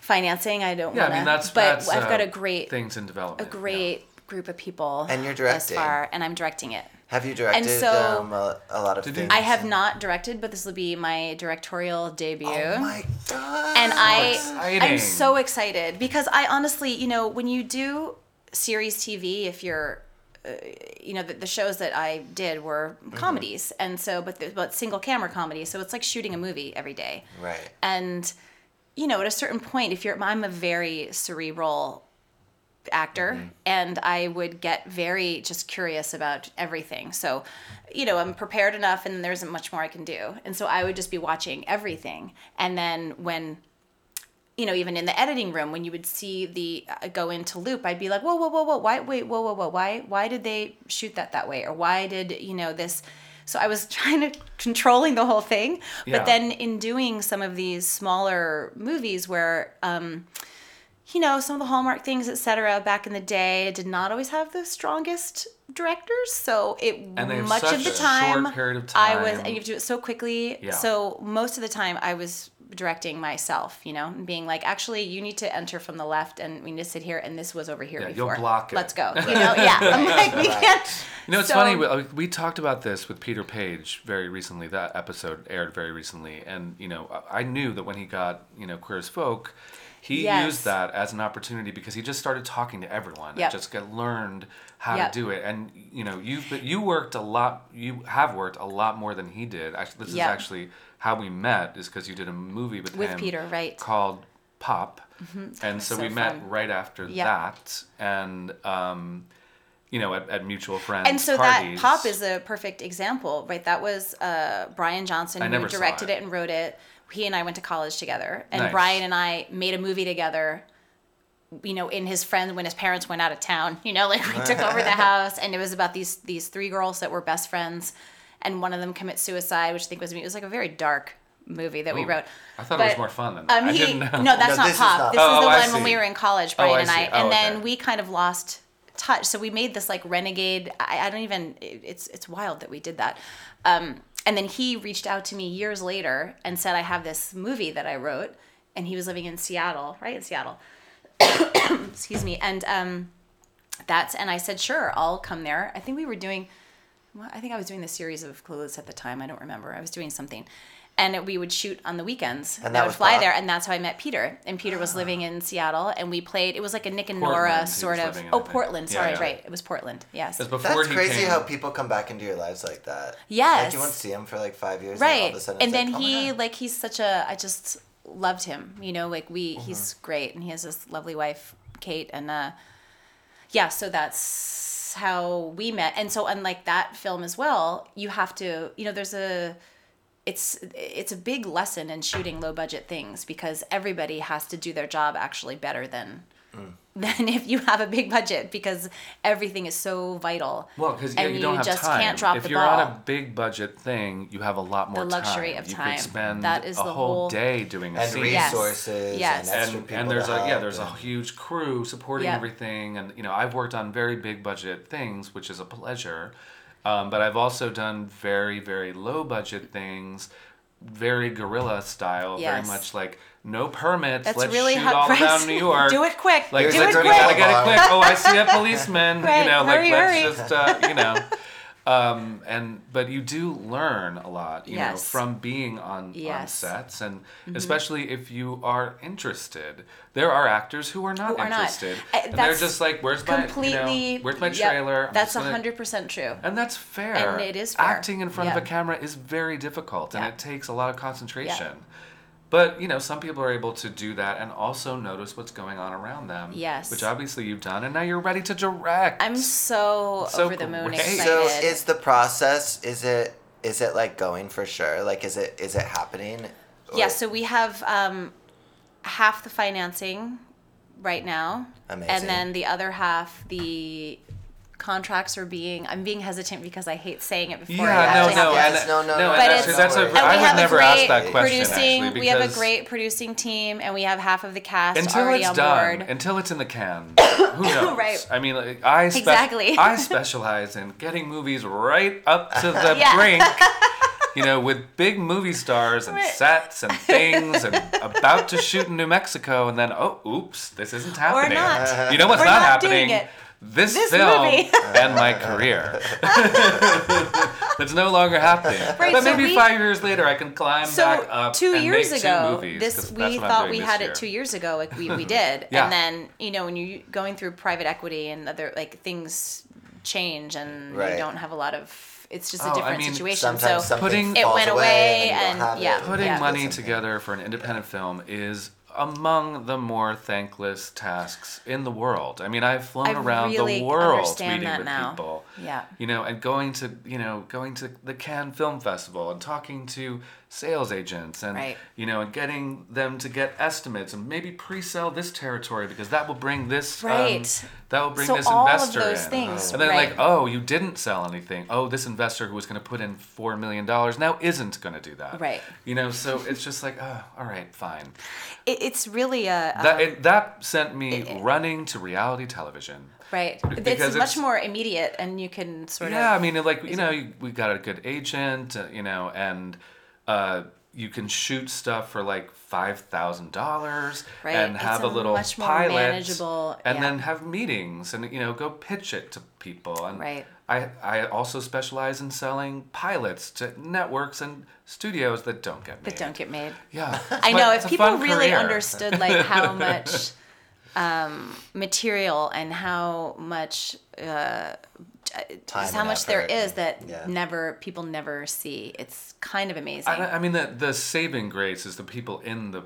financing I don't Yeah, want I mean that's but that's I've got uh, a great things in a development. yeah. great group of people And you're thus directing. far and I'm directing it. have you directed and so- um, a, a lot of Did things? I have not directed, but this will be my directorial debut. Oh my god. and I exciting. I'm so excited because I honestly, you know, when you do series TV, if you're uh, you know the, the shows that I did were Mm-hmm. comedies, and so but the- but single camera comedy, so it's like shooting a movie every day. Right. And you know, at a certain point, if you're, I'm a very cerebral actor Mm-hmm. and I would get very just curious about everything. So, you know, I'm prepared enough and there isn't much more I can do. And so I would just be watching everything. And then when you know, even in the editing room, when you would see the uh, go into loop, I'd be like, whoa, whoa, whoa, whoa, why, wait, whoa, whoa, whoa, why, why did they shoot that that way, or why did you know this? So I was trying to controlling the whole thing, Yeah. but then in doing some of these smaller movies where, um, you know, some of the Hallmark things, etc. Back in the day, did not always have the strongest directors, so it And they have much of the time, of I was, and you have to do it so quickly. Yeah. So most of the time, I was directing myself, you know, and being like, actually, you need to enter from the left, and we need to sit here, and this was over here Yeah, you'll before. block it. Let's go. You know, yeah. I'm like, we can't. You know, it's So- funny. We, uh, we talked about this with Peter Paige very recently. That episode aired very recently, and you know, I knew that when he got you know Queer as Folk, he Yes. used that as an opportunity because he just started talking to everyone Yep. and just get learned how Yep. to do it. And you know, you but you worked a lot. You have worked a lot more than he did. Actually, this Yep. is actually how we met. Is because you did a movie with, With him Peter, right. Mm-hmm. Called Pop, and so, so we met right after that, and. um you know, at, at mutual friends. and so parties. that pop is a perfect example right that was uh, brian johnson I who directed it. it. and wrote it he and i went to college together and Nice. brian and i made a movie together you know in his friend when his parents went out of town you know like we took over the house and it was about these these three girls that were best friends and one of them commits suicide which i think was me it was like a very dark movie that we wrote I thought it was more fun than that. um, I he, didn't know. No, that's No, not this is pop. not- This Oh, is the I one when we were in college, Oh, Brian I and I. Oh, and then okay. we kind of lost touch. So we made this like renegade. I, I don't even. it- It's it's wild that we did that. Um, and then he reached out to me years later and said, "I have this movie that I wrote," and he was living in Seattle, right in Seattle. Excuse me, and um, that's and I said, "Sure, I'll come there." I think we were doing. Well, I think I was doing the series of Clueless at the time. I don't remember. I was doing something. And we would shoot on the weekends. And And that I would was fly Bob? there, and that's how I met Peter. And Peter was living in Seattle, and we played. It was like a Nick and Portland, he Nora was sort of. living in, I Oh, think. Portland. Yeah, Sorry, yeah. right. It was Portland. Yes. Because before That's he crazy came, how people come back into your lives like that. Yes. Like you won't see him for like five years. And, all Right. of a sudden And it's then like, oh my he God. like he's such a. I just loved him. You know, like we. Mm-hmm. He's great, and he has this lovely wife, Kate, and uh, yeah. So that's how we met. And so unlike that film as well, you have to. You know, there's a it's it's a big lesson in shooting low budget things because everybody has to do their job actually better than. Than if you have a big budget because everything is so vital. well, because yeah, and you don't have just time. can't drop the ball. if you're on a big budget thing, you have a lot more the luxury time. of you time. could spend That is a the whole, whole- day doing a and scene. Resources Yes. and extra and and there's to a yeah help there's a huge crew supporting Yeah. everything and you know I've worked on very big budget things which is a pleasure um, but I've also done very very low budget things very guerrilla style very much like no permits That's let's really shoot hard. all right? around New York Do it quick. like do a it quick. gotta get it quick oh I see a policeman Right, you know hurry, like hurry. let's just uh, you know um, and but you do learn a lot you know from being on on sets and especially if you are interested there are actors who are not Who are not. interested I- and they're just like where's my Completely. you know, where's my trailer I'm that's hundred percent true. and that's fair And it is fair. acting in front of a camera is very difficult and Yeah. it takes a lot of concentration but you know some people are able to do that and also notice what's going on around them Yes. which obviously you've done and now you're ready to direct I'm so, So over the moon great. excited. So is the process? Is it? Is it like going for sure? Like, is it? Is it happening? yeah, so we have um, half the financing right now, Amazing. and then the other half the contracts are being. I'm being hesitant because I hate saying it before. yeah, I no, actually no, have yes, no, no, no, no, But that's, it's- that's a, And and I we would have never a ask great that question producing. actually we have a great producing team, and we have half of the cast until already it's on done, board. until it's in the can. Who knows? Right. I mean, like, I spe- Exactly. I specialize in getting movies right up to the Yeah. brink. You know, with big movie stars and sets and things, and about to shoot in New Mexico, and then oh, oops, this isn't happening. not. You know what's We're not, not doing happening? It. This, This film movie. and my career. That's no longer happening. Right, but so maybe we- five years later, I can climb so back up two and years make ago two movies. 'cause this we thought we had year. it two years ago like we, we did Yeah. and then you know when you're going through private equity and other like things change and Right. you don't have a lot of it's just a Oh, I different mean, situation so Putting- It went away away and, and- yeah. Putting Yeah. money together for an independent film is among the more thankless tasks in the world. I mean, I've flown I around really the world meeting with now. people. Yeah. You know, and going to, you know, going to the Cannes Film Festival and talking to sales agents and Right. you know, and getting them to get estimates and maybe pre-sell this territory because that will bring this um, Right. that will bring So this all of investor those in. things, and then right. like, oh, you didn't sell anything. Oh, this investor who was going to put in 4 million dollars now isn't going to do that. Right. You know, so it's just like, oh, all right, fine. It, it's really a, That it, that sent me running to reality television. right. because It's much it's- more immediate, and you can sort of Yeah, I mean, like you know, we got a good agent, uh, you know, and uh, you can shoot stuff for like five thousand dollars and have a, a little much more pilot, manageable- and yeah. then have meetings and you know go pitch it to people. And Right. I I also specialize in selling pilots to networks and studios that don't get made. that don't get made. Yeah, I know if people really career. understood like how much um, material and how much uh, Time just how much there effort. is that Yeah. never people never see. It's kind of amazing. I, I mean, the the saving grace is the people in the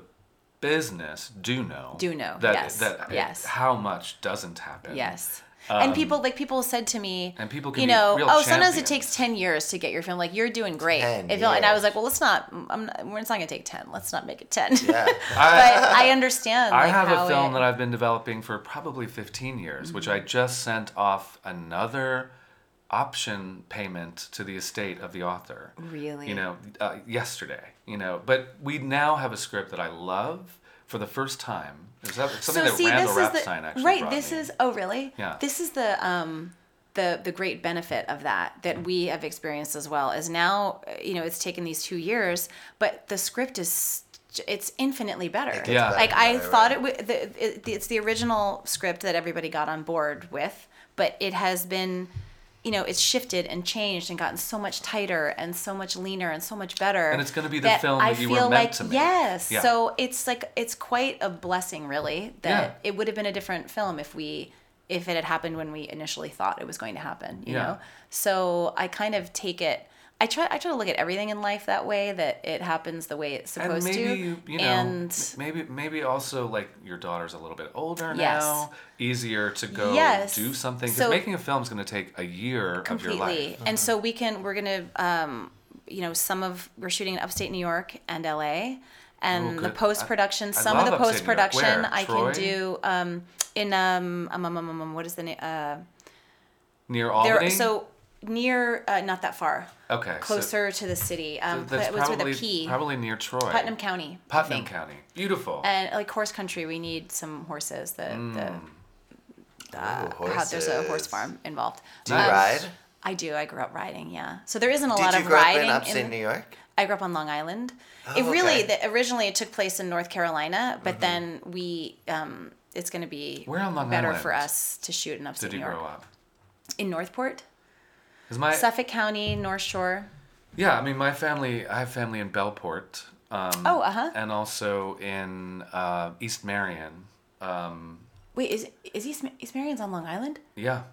business do know. Do know, that yes, that yes. how much doesn't happen. Yes. and Um, people like people said to me, and people can you be know, real oh, sometimes it takes ten years to get your film. Like you're doing great. 10 If you- and I was like, well, let's not. I'm not we're not gonna take ten. Let's not make it ten. Yeah. but I understand. I like, have how a film it, that I've been developing for probably 15 years, which I just sent off another option payment to the estate of the author. Really? You know, uh, yesterday. You know, but we now have a script that I love for the first time. Is that something that Randall Rapstein actually right. brought This me. is oh really? Yeah. This is the um the the great benefit of that that we have experienced as well. Is now you know it's taken these two years, but the script is it's infinitely better. gets Yeah. Like I better, thought right. it, w- the, it it's the original script that everybody got on board with, but it has been. You know, it's shifted and changed and gotten so much tighter and so much leaner and so much better. And it's gonna be the film I that you were feel meant like, to make. Yes. Yeah. So it's like it's quite a blessing really that Yeah. it would have been a different film if we if it had happened when we initially thought it was going to happen you Yeah. know so i kind of take it i try i try to look at everything in life that way that it happens the way it's and supposed maybe to you, you know, and maybe maybe also like your daughter's a little bit older Yes. now, easier to go Yes. do something. Because So- making a film is going to take a year of your completely life. and so we can we're gonna um you know some of we're shooting in upstate new york and la and Oh, the post production some of the post production i Troy? can do um in um, um, um, um, um, um what is the name uh Near Albany. there so near uh, not that far okay, so closer to the city um that's it was with probably a p probably near Troy. putnam county Putnam. County. Beautiful. and like horse country we need some horses the the uh, Ooh, how there's a horse farm involved Do you Um, ride? I do. I grew up riding, yeah. So there isn't a Did lot you of grow up riding. in upstate in- New York? I grew up on Long Island. it Oh, really, okay. the, originally it took place in North Carolina, but then we, um, it's going to be Where on Long better Island for us to shoot in upstate Did you New York. grow up? In Northport, 'Cause my Suffolk County, North Shore. yeah, I mean my family. I have family in Bellport. Um, Oh, uh-huh. And also in uh, East Marion. Um, Wait, is is East, East Marion's on Long Island? yeah.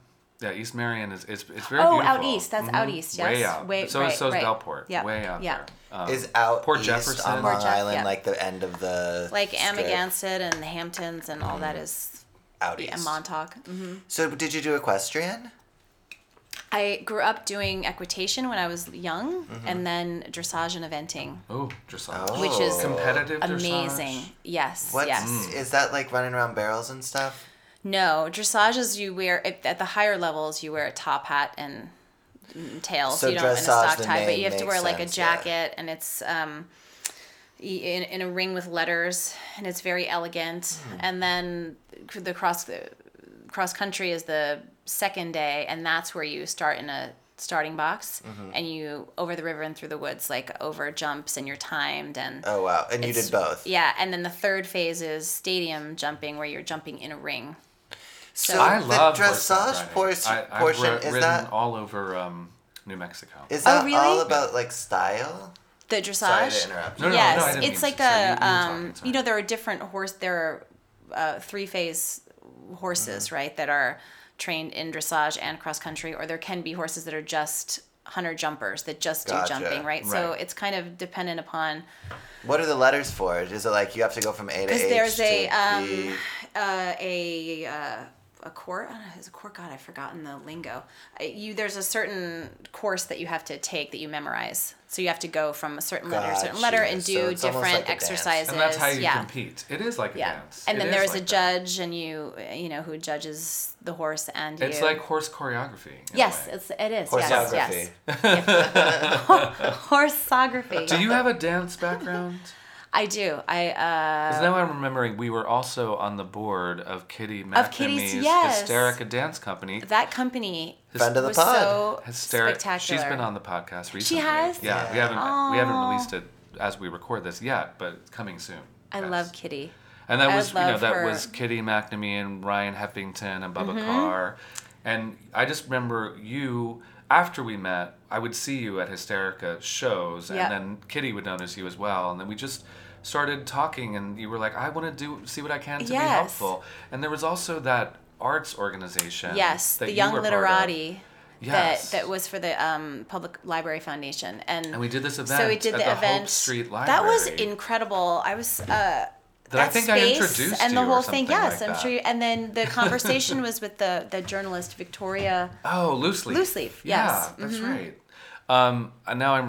Yeah, East Marion is it's, it's very Oh, beautiful. out east. That's out Mhm. east. Way Yes. out. Way- so right, so is right. Bellport. Yeah, Way out yeah. there. Um, Is out Port east Jefferson. on Port Long Jeff- Island yeah. like the end of the Like strip? Amagansett and the Hamptons and all that is out yeah, east. Montauk. hmm So did you do equestrian? I grew up doing equitation when I was young, Mm-hmm. and then dressage and eventing. Oh, dressage. Oh. Which is Competitive Amazing. dressage? Yes. What Yes. is that like running around barrels and stuff? No, dressage is you wear at at the higher levels you wear a top hat and mm, tails. So you don't in a stock tie, but you have to makes wear like a sense, yeah. jacket, and it's um, in, in a ring with letters, and it's very elegant. Hmm. And then the cross cross country is the second day, and that's where you start in a starting box, Mm-hmm. and you over the river and through the woods, like over jumps, and you're timed and. Oh wow! And you did both. Yeah, and then the third phase is stadium jumping, where you're jumping in a ring. So I the love dressage horseback por- riding. I, I've portion ri- is that all over um, New Mexico. is Oh, that really? all about like style? The dressage. Sorry to interrupt. No, no, yes, no, I didn't it's mean like to. So you- you a talking, um, you know there are different horse there are uh, three phase horses Mm-hmm. right that are trained in dressage and cross country or there can be horses that are just hunter jumpers that just do jumping, right? So it's kind of dependent upon What are the letters for? Is it like you have to go from A to because H there's to a um, B? uh, a uh, a court. I don't know. It's a court. God, I've forgotten the lingo. Uh, You there's a certain course that you have to take that you memorize. So you have to go from a certain letter to a certain letter and do it's almost different like exercises. And that's how you yeah. compete. It is like a Yeah, dance. and It then is there's like a that. judge, and you you know who judges the horse and you. It's like horse choreography. yes, way. it's it is yes yes horseography. Do you have a dance background? I do. I uh, Because now I'm remembering we were also on the board of Kitty Of Kitty's- McNamee's yes. Hysterica Dance Company. that company Friend of the was pod. so Hysteric. spectacular. She's been on the podcast recently. She has? Yeah, we haven't we haven't Aw. released it as we record this yet, but it's coming soon. I Yes. love Kitty. And that I was you know love that her. was Kitty McNamee and Ryan Heffington and Bubba Mm-hmm. Carr, and I just remember you after we met. I would see you at Hysterica shows, Yep. and then Kitty would notice you as well, and then we just started talking, and you were like, "I want to do see what I can to be Yes. helpful." And there was also that arts organization. Yes, that the you Young were part of. Literati. Yes. That, that was for the um, Public Library Foundation, and, And we did this event. So we did the, the Hope event. Street That was incredible. I was. Uh, That I think I space introduced and the whole thing. Yes, like I'm sure. You, and then the conversation was with the the journalist Victoria. Oh, loose leaf. Loose leaf, Yeah, yes. Mm-hmm. that's right. Um, and now I'm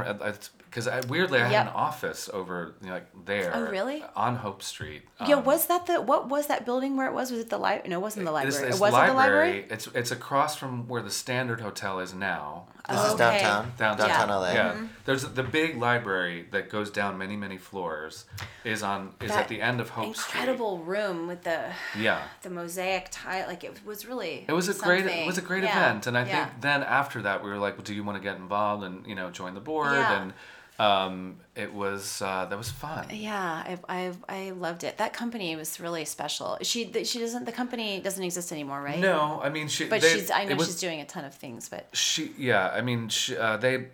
because I, weirdly I had an office over you know, like there. Oh, really? On Hope Street. yeah, Um, was that the what was that building where it was? Was it the library? No, it wasn't the It is- library. it's It wasn't the library. It's it's across from where the Standard Hotel is now. This Oh, is okay. downtown. Downtown. Downtown Yeah. LA. Yeah, Mm-hmm. there's the big library that goes down many many floors. Is on is That at the end of Hope Street. Incredible room with the Yeah. the mosaic tile. Like it was really. It was a great it was a great Yeah, event, and I yeah. think then after that we were like, well, do you want to get involved and you know join the board? Yeah. And um, it was uh, that was fun. Yeah, I, I I loved it. That company was really special. She she doesn't the company doesn't exist anymore, right? No, I mean she. But they- she's I know was- she's doing a ton of things, but She yeah, I mean she, uh, they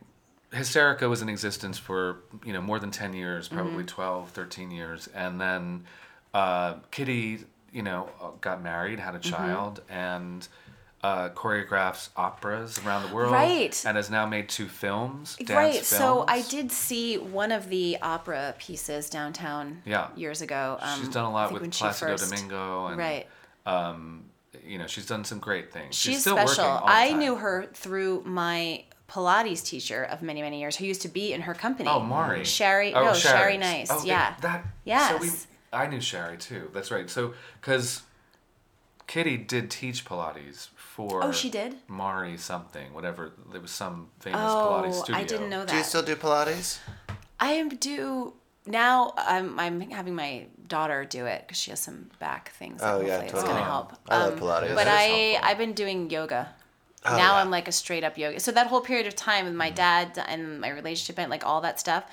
Hysterica was in existence for, you know, more than 10 years, Mm-hmm. probably twelve, thirteen 12, 13 years and then uh, Kitty, you know, uh, got married, had a Mm-hmm. child and uh, choreographs operas around the world Right. and has now made two films, dance right. So I did see one of the opera pieces downtown. Yeah. Years ago. Um, She's done a lot with Placido first- Domingo and Right. um, you know, she's done some great things. She's, still special. working I knew her through my Pilates teacher of many many years, who used to be in her company. Oh, Mari. Sherry. Oh, no, Sherry. Sherry Nice. Oh, it- yeah. that. Yes. So we, I knew Sherry too. That's right. So because Kitty did teach Pilates for. Oh, she did? Mari something, whatever. There was some famous oh, Pilates studio. I didn't know that. Do you still do Pilates? I am do now. I'm I'm having my daughter do it because she has some back things. that Oh, yeah, hopefully it's gonna help. I love Um, Pilates. But I helpful. I've been doing yoga. Oh, now yeah. I'm like a straight up yoga. So that whole period of time with my Mm. dad and my relationship and like all that stuff,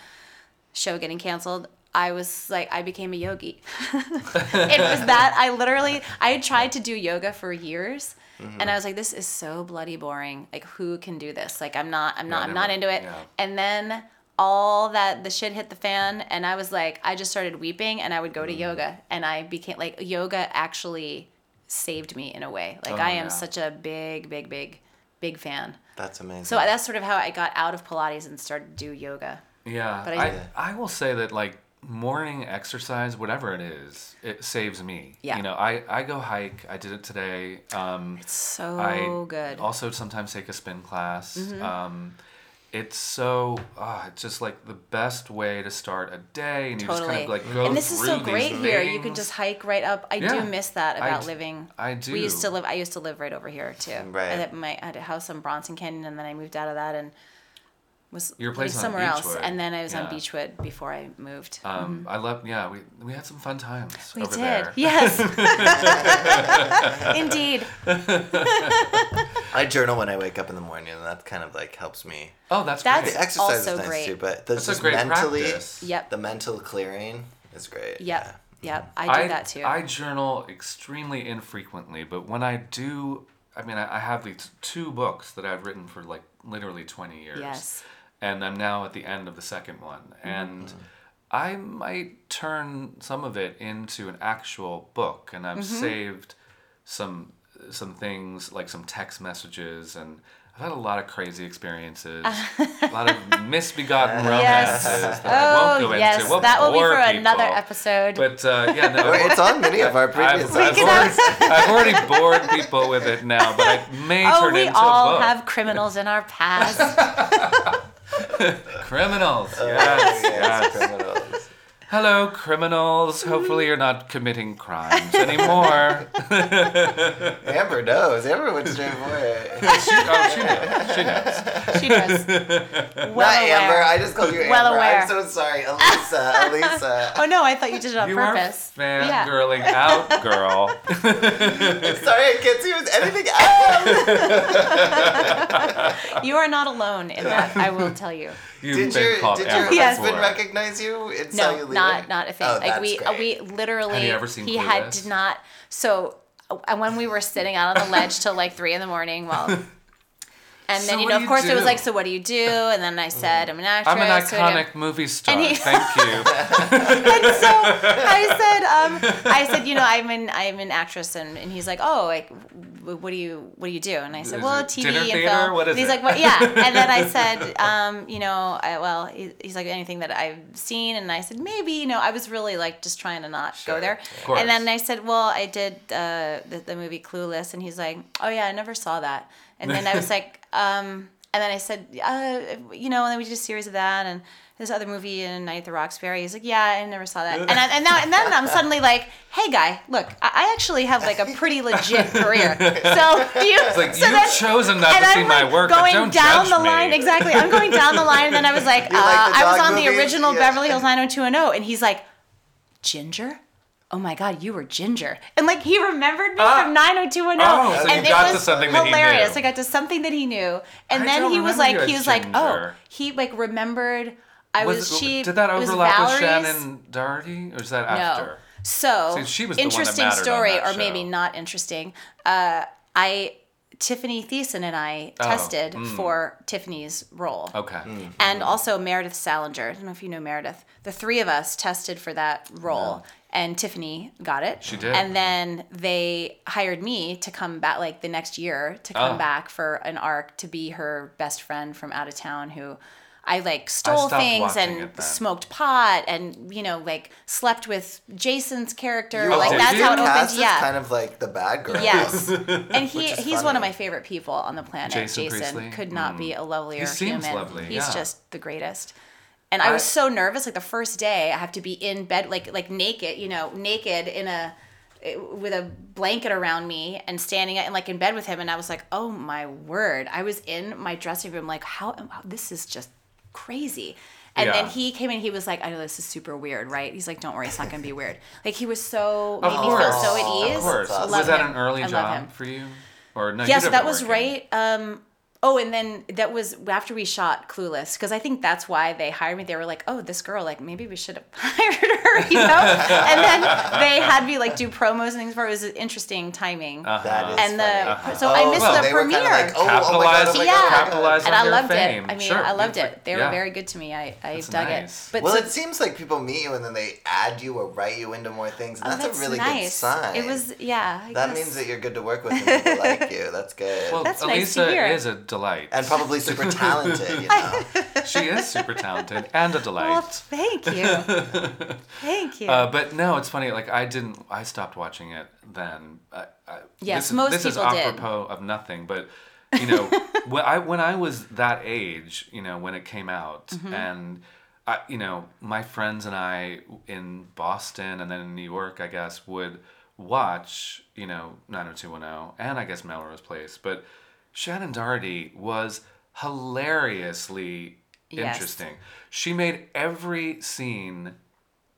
show getting canceled. I was like, I became a yogi. it was that I literally I had tried to do yoga for years, Mm-hmm. and I was like, this is so bloody boring. Like, who can do this? Like, I'm not, I'm not, I'm not into it. yeah. And then all that the shit hit the fan, and I was like, I just started weeping, and I would go to yoga, and I became like yoga actually saved me in a way. Like, Oh, I am yeah. such a big, big, big, big fan. That's amazing. So that's sort of how I got out of Pilates and started to do yoga. Yeah, But I I, I will say that like morning exercise, whatever it is, it saves me. Yeah. You know, I I go hike. I did it today. Um, It's so I good. Mm-hmm. also sometimes take a spin class. Um, it's so uh, it's just like the best way to start a day, and you just kind of like go and this is so great here. You can just hike right up. I Yeah. do miss that about d- living. I do. We used to live. I used to live right over here too. Right. I had my I had a house in Bronson Canyon, and then I moved out of that and was Your living place on somewhere else. Beechwood. And then I was on Beechwood before I moved. Um, I love. Yeah, we we had some fun times we over did. there. Yes. Indeed. I journal when I wake up in the morning, and that kind of like helps me. Oh, that's, That's- The great. exercise also is nice great. too, but this That's a just great mentally, practice. Yep. the mental clearing is great. Yep. Yep. I do that too. I journal extremely infrequently, but when I do, I mean, I, I have these two books that I've written for like literally 20 years. Yes. And I'm now at the end of the second one. Mm-hmm. And I might turn some of it into an actual book, and I've Mm-hmm. saved some some things like some text messages and I've had a lot of crazy experiences, a lot of misbegotten romances Yes. that I won't Oh go yes, into. We'll that will be bore for another episode. But uh, yeah, no, Well, it's on many of our previous I've, I've, can episodes. already, I've already bored people with it now, but I may oh, turn we into all a book. we all have criminals in our past. criminals. Yes, yes, yes. criminals. Hello, criminals. Hopefully, you're not committing crimes anymore. Amber knows. Amber went straight for it. she, oh, she knows. She knows. she does. Well Not aware. Amber. I just called you Amber. Well aware. I'm so sorry, Elisa. Elisa. Oh no, I thought you did it on You purpose. are fangirling out, girl. sorry, I can't see anything else. You are not alone in that. I will tell you. You've Did been your called did your Amber husband before. recognize you? It saw you No, leaving? not not a thing. Oh, like we great. we literally. Have you ever seen he had did not. So uh, when we were sitting out on the ledge till like three in the morning, well. And So then you know, of you course, it was like, "So what do you do?" And then I said, "I'm an actress." I'm an So iconic movie star. And he- Thank you. and so I said, um, I said, you know, I'm an I'm an actress, and, and he's like, oh, like, what do you what do you do? And I said, Is well, it TV dinner and theater? film. What is and he's it? like, well, yeah. And then I said, um, you know, I, well, he- he's like anything that I've seen, and I said maybe, you know, I was really like just trying to not Sure, go there. of course. And then I said, well, I did uh, the, the movie Clueless, and he's like, oh yeah, I never saw that. And then I was like, um, and then I said, uh, you know, and then we did a series of that, and this other movie in Night at the Roxbury. He's like, yeah, I never saw that. And I, and now and then I'm suddenly like, hey guy, look, I I actually have like a pretty legit career. So you? It's like so you've then- chosen not to see I'm my like work, but going don't down judge the me. line exactly. I'm going down the line, and then I was like, uh, like the I was dog on the original Yeah. Beverly Hills 90210, and he's like, Ginger. Oh my God, you were Ginger, and like he remembered me Ah. from 90210, Oh, so and you it got to was something that he hilarious. knew. I got to something that he knew, and I then he was like, he as was like, oh, he like remembered. I was, Was- she did that was overlap with Shannen Doherty, or is that no. after? So See, she was the one that interesting on story, that or maybe not interesting. Uh, I Tiffani Thiessen and I Oh, tested mm. for Tiffani's role. Okay. And also Meredith Salinger. I don't know if you know Meredith. The three of us tested for that role. And Tiffani got it. She did. And then they hired me to come back, like the next year, to come Oh. back for an arc to be her best friend from out of town who I like stole stopped things and smoked pot and, you know, like slept with Jason's character. You like did that's you? how it cast opened. Yeah. kind of like the bad girl. Yes, and he Which is he's one of my favorite people on the planet. Jason Jason, could not hmm. be a lovelier He seems human. lovely, He's yeah. just the greatest. And I was so nervous. Like the first day, I have to be in bed, like like naked, you know, naked in a with a blanket around me and standing and like in bed with him. And I was like, oh my word! I was in my dressing room, like how this is just crazy. And then he came in. He was like, "I know this is super weird, right?" He's like, "Don't worry, it's not gonna be weird." Like he was so made me feel so at ease. Of course. Love Was that him. an early job for you? Or no? Yes, that was working. right. Um, oh, and then that was after we shot Clueless, because I think that's why they hired me. They were like, "Oh, this girl, like maybe we should have hired her," you know. and then they had me like do promos and things for it. It was interesting timing. Uh-huh. That is And the funny. so I missed well, the they were premiere. like, oh, oh oh my Capitalize- god, oh my Yeah. god. Capitalize and I their loved fame. it. I mean, Sure. I loved it. like- They yeah. were very good to me. I, I That's dug nice. it. But Well, so- it seems like people meet you and then they add you or write you into more things. And oh, that's, a really good sign. It was yeah. I That guess. means that you're good to work with and people like you. That's good. Well, That's nice to Elisa hear. is a delight. and probably super talented, you know. she is super talented and a delight. Well, thank you. thank you. Uh, but no, it's funny. Like I didn't. I stopped watching it then. I, I, Yes, this, most This is people did. apropos of nothing, but you know, when I when I was that age, you know, when it came out, Mm-hmm. and I, you know, my friends and I in Boston and then in New York, I guess, would watch, you know, 90210 and I guess Melrose Place, but Shannen Doherty was hilariously Yes. interesting. She made every scene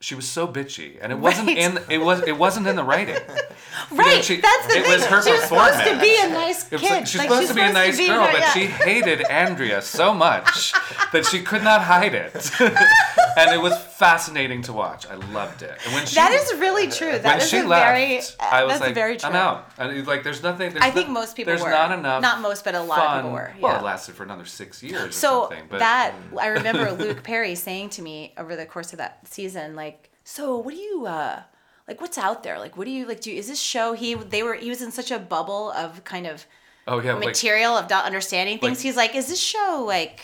she was so bitchy, and it wasn't Right. in it was it wasn't in the writing. right. she- that's the it thing. was her she was supposed to be a nice kid. like, she's Like, supposed to be a nice girl, her- but she hated Andrea so much that she could not hide it, and it was fascinating to watch. I loved it. And when she That is really true. That when is she left, very. I was that's like, very true. I'm out. And like, there's nothing. There's I think no- most people There's were. not enough. Not most, but a lot of people were. Well, yeah. it lasted for another six years or so something. But that I remember Luke Perry saying to me over the course of that season, like, so what do you uh like? What's out there? Like, what do you like? Do you, is this show? He they were he was in such a bubble of kind of Oh yeah, like material of not understanding things. like- He's like, is this show like,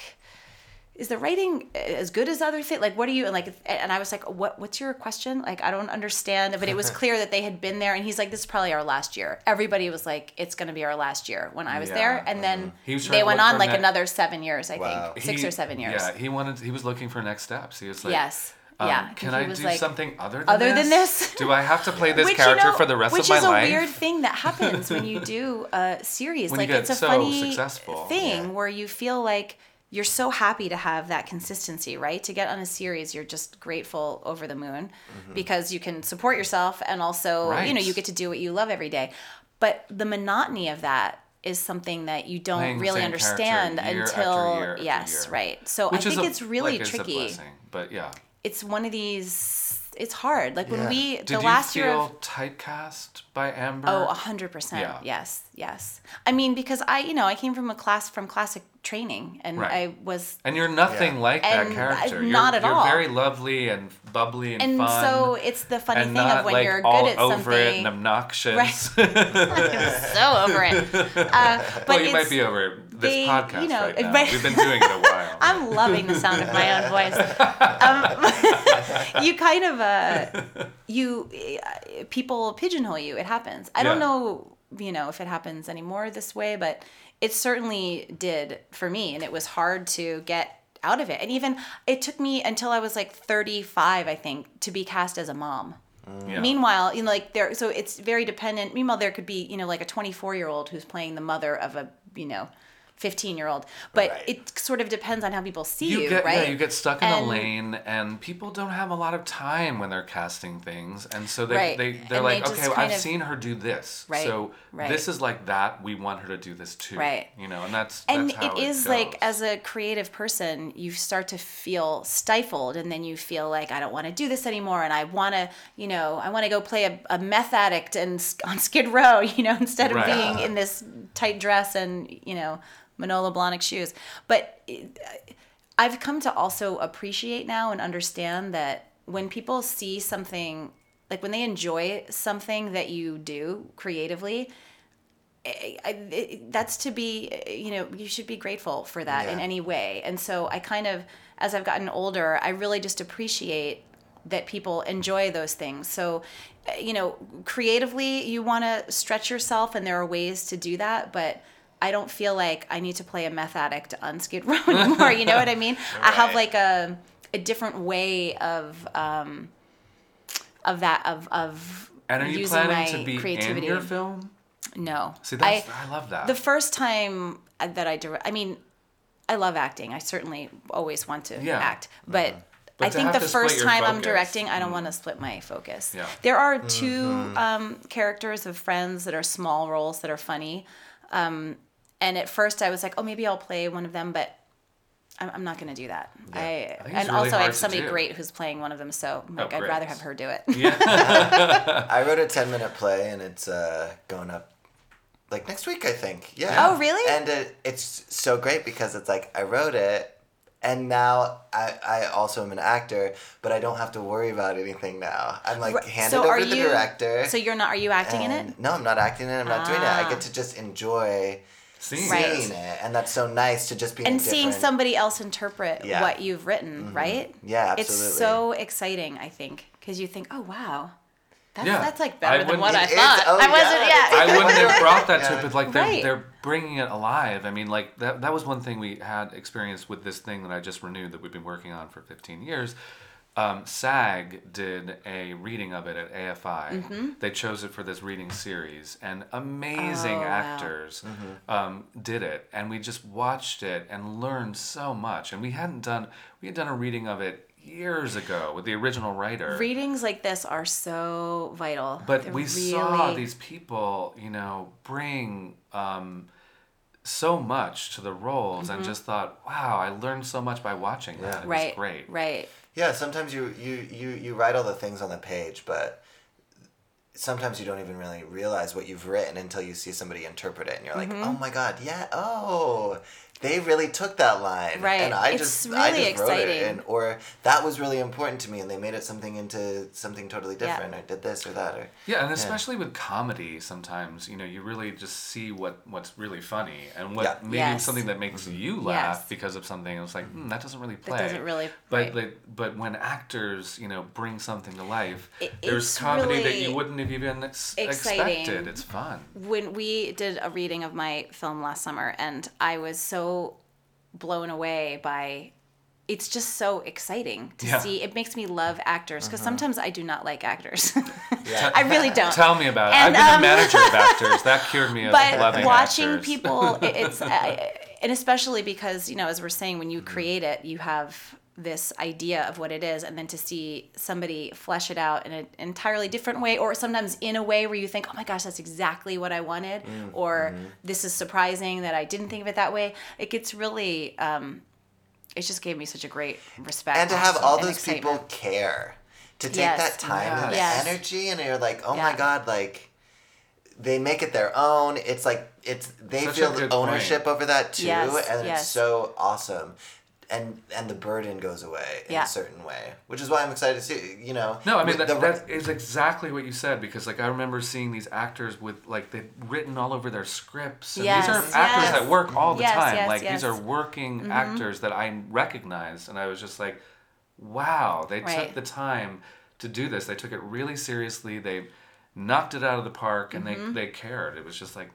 is the writing as good as other things? Like, what are you and like? And I was like, what? What's your question? Like, I don't understand. But it was clear that they had been there, and he's like, this is probably our last year. Everybody was like, it's going to be our last year when I was Yeah. there, and then He was they went on like ne- another seven years, I Wow. think, six he- or seven years. Yeah, he wanted. He was looking for next steps. He was like, Yes. Um, yeah. Can I do like- something other than other this? than this? Do I have to play this Which, you character know, for the rest of my life? Which is a life? weird thing that happens when you do a series. You like it's a so funny successful. thing Yeah. where you feel like you're so happy to have that consistency, right? To get on a series, you're just grateful over the moon because you can support yourself and also, you know, Mm-hmm. You get to do what you love every day. But the monotony of that is something that you don't Playing really understand until year yes, right. So Which I think a- it's really like, tricky. blessing, but yeah. It's one of these it's hard. Like when Yeah. we Did the you last feel year of typecast by Amber? Oh, a hundred percent. Yeah. Yes, yes. I mean, because I, you know, I came from a class from classic training, and Right. I was, and you're nothing Yeah. like And, that uh, character. You're, not at you're all. very lovely and bubbly and, and fun. so it's the funny and thing not of when like you're all good at over it something. and obnoxious. Right. I'm so over it. Uh, but well, you might be over this they- podcast you know, right now. right- We've been doing it a while. I'm loving the sound of my own voice. Um, you kind of uh, you uh, people pigeonhole you. It happens. I don't know, you know, if it happens anymore this way, but it certainly did for me, and it was hard to get out of it. And even it took me until I was like 35, I think, to be cast as a mom. Yeah. Meanwhile, you know, like there, so it's very dependent. Meanwhile, there could be, you know, like a 24 year old who's playing the mother of a, you know, 15 year old. But Right. it sort of depends on how people see you, you get right? yeah, you get stuck in And- a lane, and people don't have a lot of time when they're casting things, and so they Right. they they're And like, they okay, kind I've of- seen her do this, Right, so right. this is like that. We want her to do this too, Right. You know, and that's and that's how it is goes. like as a creative person you start to feel stifled and then you feel like i don't want to do this anymore and i want to you know i want to go play a, a meth addict and on skid row you know instead of Right. being in this tight dress and you know manolo blahnik shoes. But i've come to also appreciate now and understand that when people see something like when they enjoy something that you do creatively eh, I, I, it- that's to be eh, you know you should be grateful for that in any way. And so i kind of as i've gotten older i really just appreciate that people enjoy those things. So you know creatively you want to stretch yourself and there are ways to do that but i don't feel like i need to play a meth addict on skid row anymore you know what i mean i have like a, a different way of um of that of of And are you using planning my to be creativity in your film? no See, that's I, love that. the first time that I direct, I mean, I love acting. I certainly always want to Yeah. act, but. But I think the first time I'm directing, I don't want to split my focus. Yeah. There are 2 um, characters of friends that are small roles that are funny. Um, and at first I was like, oh, maybe I'll play one of them, but I'm, I'm not going to do that. I, think it's and really also I have somebody do. great who's playing one of them, so like, I'd great. rather have her do it. Yeah. I wrote a 10 minute play and it's uh, going up like next week, I think. Yeah. Oh, really? And it, it's so great because it's like I wrote it and now I, I also am an actor, but I don't have to worry about anything now. I'm like Right, handed so over are to the you- director. So you're not? Are you acting in it? No, I'm not acting in it. I'm not doing it. I Ah. get to just enjoy See, Right. seeing it. And that's so nice to just be and a seeing different- somebody else interpret Yeah. what you've written, mm-hmm. right? Yeah, absolutely. It's so exciting, I think, because you think, oh wow, that's Yeah. that's like I better than what I thought. Oh, I wasn't. yeah. Yeah. I wouldn't have brought that to Yeah. it, but like they're Right. they're bringing it alive. I mean, like that that was one thing we had experienced with this thing that I just renewed that we've been working on for 15 years. Um, SAG did a reading of it at AFI. Mm-hmm. They chose it for this reading series, and amazing Oh, wow. actors Mm-hmm. um, did it. And we just watched it and learned so much. And we hadn't done we had done a reading of it years ago with the original writer. Readings like this are so vital. But They're we saw these people, you know, bring um, so much to the roles, and just thought, wow, I learned so much by watching that. It Mm-hmm. was great. right. Yeah, sometimes you, you, you, you write all the things on the page, but sometimes you don't even really realize what you've written until you see somebody interpret it and you're like, Mm-hmm. oh my god, yeah, oh, they really took that line, Right. And I It's just, I really just wrote it, and or that was really important to me, and they made it something into something totally Yeah. different, or did this or that, or Yeah, and especially with comedy, sometimes you know you really just see what what's really funny and what Yeah. maybe Yes. something that makes you laugh Yes. because of something. It's like hmm, that doesn't really play. doesn't really- But right. like, but when actors you know bring something to life, It- there's it's comedy that you wouldn't have even ex- exciting. expected. It's fun. when we did a reading of my film last summer and i was so blown away by it's just so exciting to Yeah. see it makes me love actors because sometimes i do not like actors Yeah. i really don't Tell me about it. And, I've been um, a manager of actors. That cured me of but loving watching actors. people. It's uh, and especially because you know as we're saying when you Mm-hmm. create it you have this idea of what it is and then to see somebody flesh it out in an entirely different way or sometimes in a way where you think oh my gosh that's exactly what i wanted Mm-hmm. or this is surprising that i didn't think of it that way. It gets really um it just gave me such a great respect and to have all and those people care to take Yes. that time and Yes. energy and you're like oh my god like they make it their own. It's like it's they Such feel good ownership over that too Yes, and it's so awesome and and the burden goes away in Yeah. a certain way which is why i'm excited to see you know No, I mean that, the- that is exactly what you said because like I remember seeing these actors with like they've written all over their scripts. And Yes, these are actors yes. that work all the Yes, time. yes, like yes. Mm-hmm. these are working actors that I recognized, and I was just like, wow, they took the time to do this. They took it really seriously. They knocked it out of the park, and Mm-hmm. they they cared. It was just like.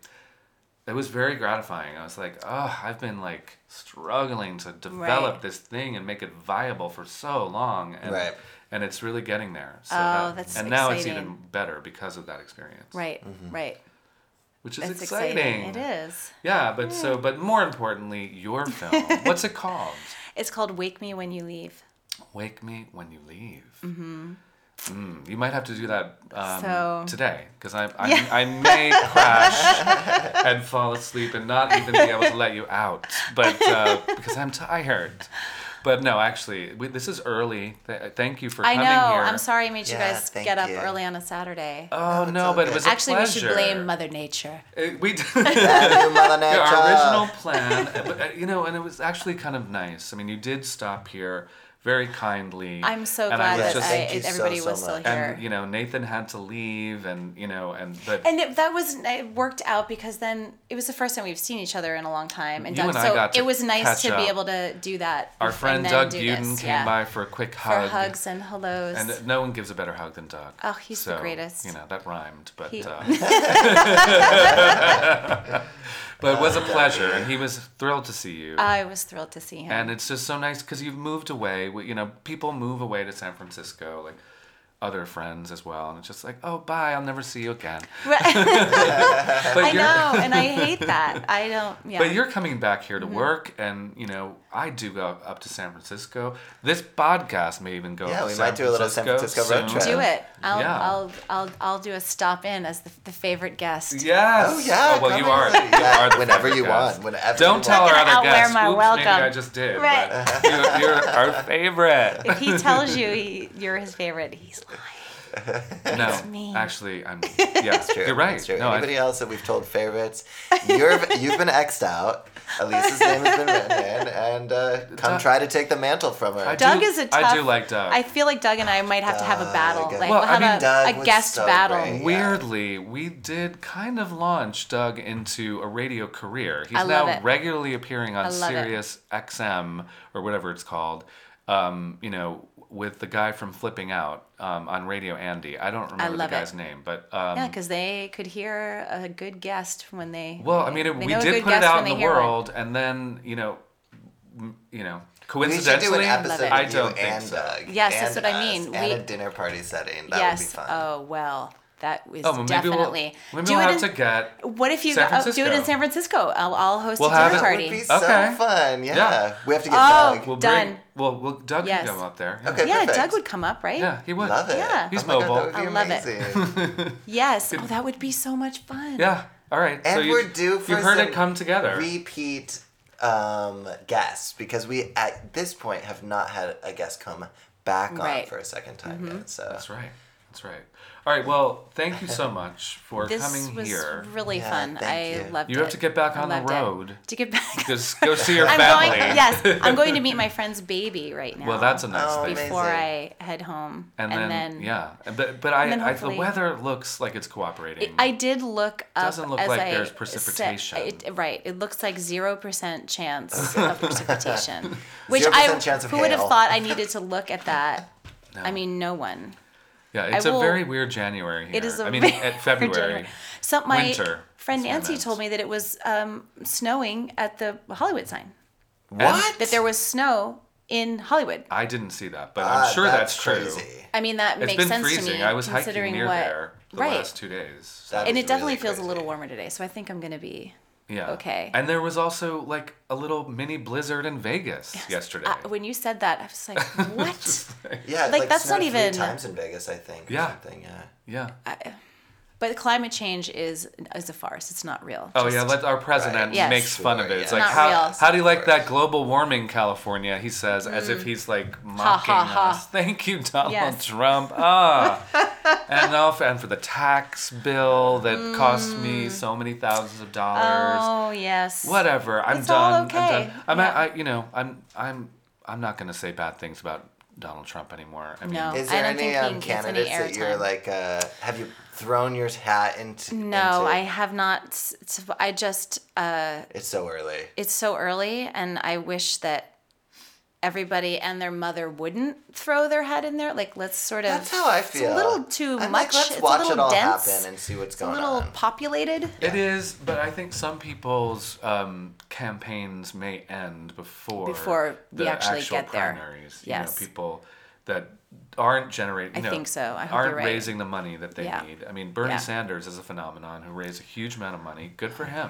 It was very gratifying. I was like, oh, I've been like struggling to develop Right. this thing and make it viable for so long, and Right. and it's really getting there. So Oh, that, that's and now it's even better because of that experience. right Mm-hmm. right Which is it's exciting. exciting it is Yeah, but so but more importantly, your film. What's it called? it's called wake me when you leave Wake Me When You Leave. Mm-hmm. Mm, you might have to do that um, So- today because I, I, I may crash and fall asleep and not even be able to let you out, but uh, because I'm tired. But no, actually, we, this is early. Th- thank you for I coming know. here. I'm sorry I made you Yeah, guys get up you. early on a Saturday. Oh it's no, but it was a Actually, we should blame Mother Nature. Uh, we Thank you, Mother Nature. our original plan, but uh, you know, and it was actually kind of nice. I mean, you did stop here very kindly. I'm so and glad was that just- I, Thank you so, everybody so was still much. here. and you know, Nathan had to leave, and you know, and but And it, that was it worked out because then it was the first time we've seen each other in a long time, and You Doug, and I so got to it was nice catch to be able to do that. our friend Doug do Buden this, came yeah. by for a quick hug, for hug. hugs and hellos. And no one gives a better hug than Doug. Oh, he's the greatest. You know that rhymed, but He- uh, but it was a uh, pleasure, and he was thrilled to see you. I was thrilled to see him. and it's just so nice because you've moved away. You know, people move away to San Francisco, like other friends as well, and it's just like, oh, bye, I'll never see you again. Right. But I you're, know, and I hate that. I don't. Yeah. But you're coming back here to Mm-hmm. work, and you know I do go up to San Francisco. This podcast may even go. Yeah, up we San might do a little San Francisco road trip. do it. I'll, Yeah. I'll I'll I'll do a stop in as the, the favorite guest. Yes. Oh yeah. Oh, well, you in. are. You Yeah, are the whenever you guest. want. Whenever. Don't you tell want. our other outwear guests. my Oops, welcome. maybe I just did. Right. But you're, you're our favorite. If he tells you he, you're his favorite, he's lying. no, me. actually, I'm. Yeah, True. you're right. It's true. No, I- Anybody else that we've told favorites, you're you've been xed out. Elisa's name has been written in, and uh, come Doug- try to take the mantle from her. I do- Doug is a tough. I do like Doug. I feel like Doug and I might have to have a battle. Like Well, we'll I have mean, a, Doug a guest so battle. great. Yeah. Weirdly, we did kind of launch Doug into a radio career. He's I now love it. regularly appearing on I love it. Sirius XM or whatever it's called. Um, you know, with the guy from Flipping Out um, on Radio Andy. I don't remember the love it. guy's name, but um, Yeah, because they could hear a good guest when they. well, I mean, it, we did put it out in the hear one. world, and then you know, m- you know, we do coincidentally, an episode. I don't think and so. Doug. Yes, that's and what I us, mean. And We- a dinner party setting. That yes. would be fun. Oh well, that was Oh, well, definitely. we'll, maybe do we'll it have in, to get. What if you San go, oh, do it in San Francisco? I'll, I'll host We'll a dinner have it- That would be so Okay. fun. Yeah. Yeah. We have to get Oh, Doug. We'll Done. bring. Well, well, Doug Yes. can come up there. Okay. yeah, perfect. Doug would come up, right? Yeah, he would. Love it. Yeah. He's oh mobile. God, that would be I love it. Yes. Oh, that would be so much fun. Yeah. All right. And so we're due for You've heard some it come together. repeat um, guests because we at this point have not had a guest come back on Right. for a second time yet. So That's right. That's right. All right. Well, thank you so much for coming here. This coming was here. really Yeah, fun. thank I you. loved it. You have to get back on the loved it. road. To get back. Just go see your I'm family. going. Yes, I'm going to meet my friend's baby right now. Well, that's a nice Oh, thing. amazing. before I head home, And, then, yeah, but but I, I the weather looks like it's cooperating. I did look up. It doesn't look as like I there's said- precipitation. it- right. It looks like zero percent chance of precipitation. Which 0% I chance of who would have thought I needed to look at that. No. I mean, no one. Yeah, it's a will- very weird January here. It is a I mean, very at February. January. So my Winter, friend is what I Nancy told me that it was um, snowing at the Hollywood sign. What? That there was snow in Hollywood. I didn't see that, but Ah, I'm sure that's, true. crazy. I mean, that It's makes sense freezing. to me. I was hiking considering near what, there the right. last two days. That and is it definitely really feels a little warmer today, so I think I'm gonna be Yeah. Okay. And there was also like a little mini blizzard in Vegas yesterday. Uh, when you said that, I was like, what? Yeah, Like, like, that's not even- times in Vegas, I think. or Yeah. Something, yeah. yeah. But climate change is is a farce. It's not real. Oh Just- yeah, let our president Right. Yes. makes fun of Sure, it. It's yeah. like Not how real. how do you like that global warming, California? He says as if he's like mocking ha, ha. us. Thank you, Donald Yes. Trump. Ah, and also and for the tax bill that cost me so many thousands of dollars. Oh yes. Whatever. I'm It's done. all I'm done. I'm Yeah. I, you know I'm I'm I'm not gonna say bad things about Donald Trump anymore. I mean, No. Is I there don't any um, gets any candidates that you're airtime. like, uh, have you thrown your hat into? No, into- I have not. I just. Uh, It's so early. it's so early, and I wish that everybody and their mother wouldn't throw their head in there. Like, let's sort of. That's how I feel. It's feel. a little too I'm much. Like, let's it's watch a little it all dense. happen and see what's it's going on. a little on. populated. It is, but I think some people's um, campaigns may end before Before we the actually actual get there. primaries. Yes. You know, people that aren't generating. You I know, think so. I hope aren't you're right. raising the money that they Yeah. need. I mean, Bernie Yeah. Sanders is a phenomenon who raised a huge amount of money. Good for him.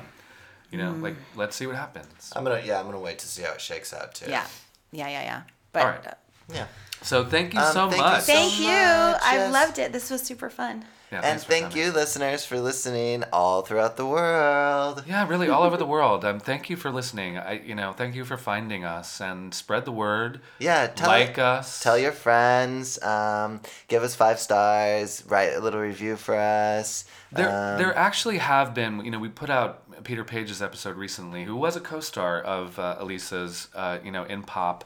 You know, Mm. like let's see what happens. I'm gonna yeah, I'm gonna wait to see how it shakes out too. Yeah, yeah, yeah, yeah. But All right. uh, Yeah. So thank you Um, so thank you much. so thank you. much, I loved it. This was super fun. Yeah, And thank coming. you, listeners, for listening all throughout the world. Yeah, really, all over the world. Um, thank you for listening. I, you know, thank you for finding us and spread the word. Yeah, tell like us. Tell your friends. Um, give us five stars. Write a little review for us. There, Um, there actually have been. You know, we put out Peter Paige's episode recently, who was a co-star of uh, Elisa's. Uh, you know, in pop,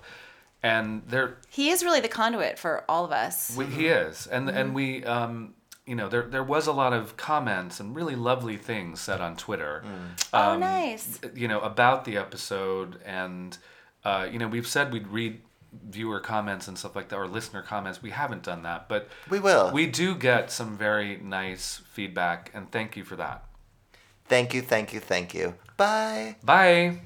and there He is really the conduit for all of us. we, he is, and and we. Um, you know, there there was a lot of comments and really lovely things said on Twitter. oh, um, nice. you know about the episode and uh, you know we've said we'd read viewer comments and stuff like that or listener comments we haven't done that but We will. we do get some very nice feedback and thank you for that Thank you, thank you, thank you. Bye. bye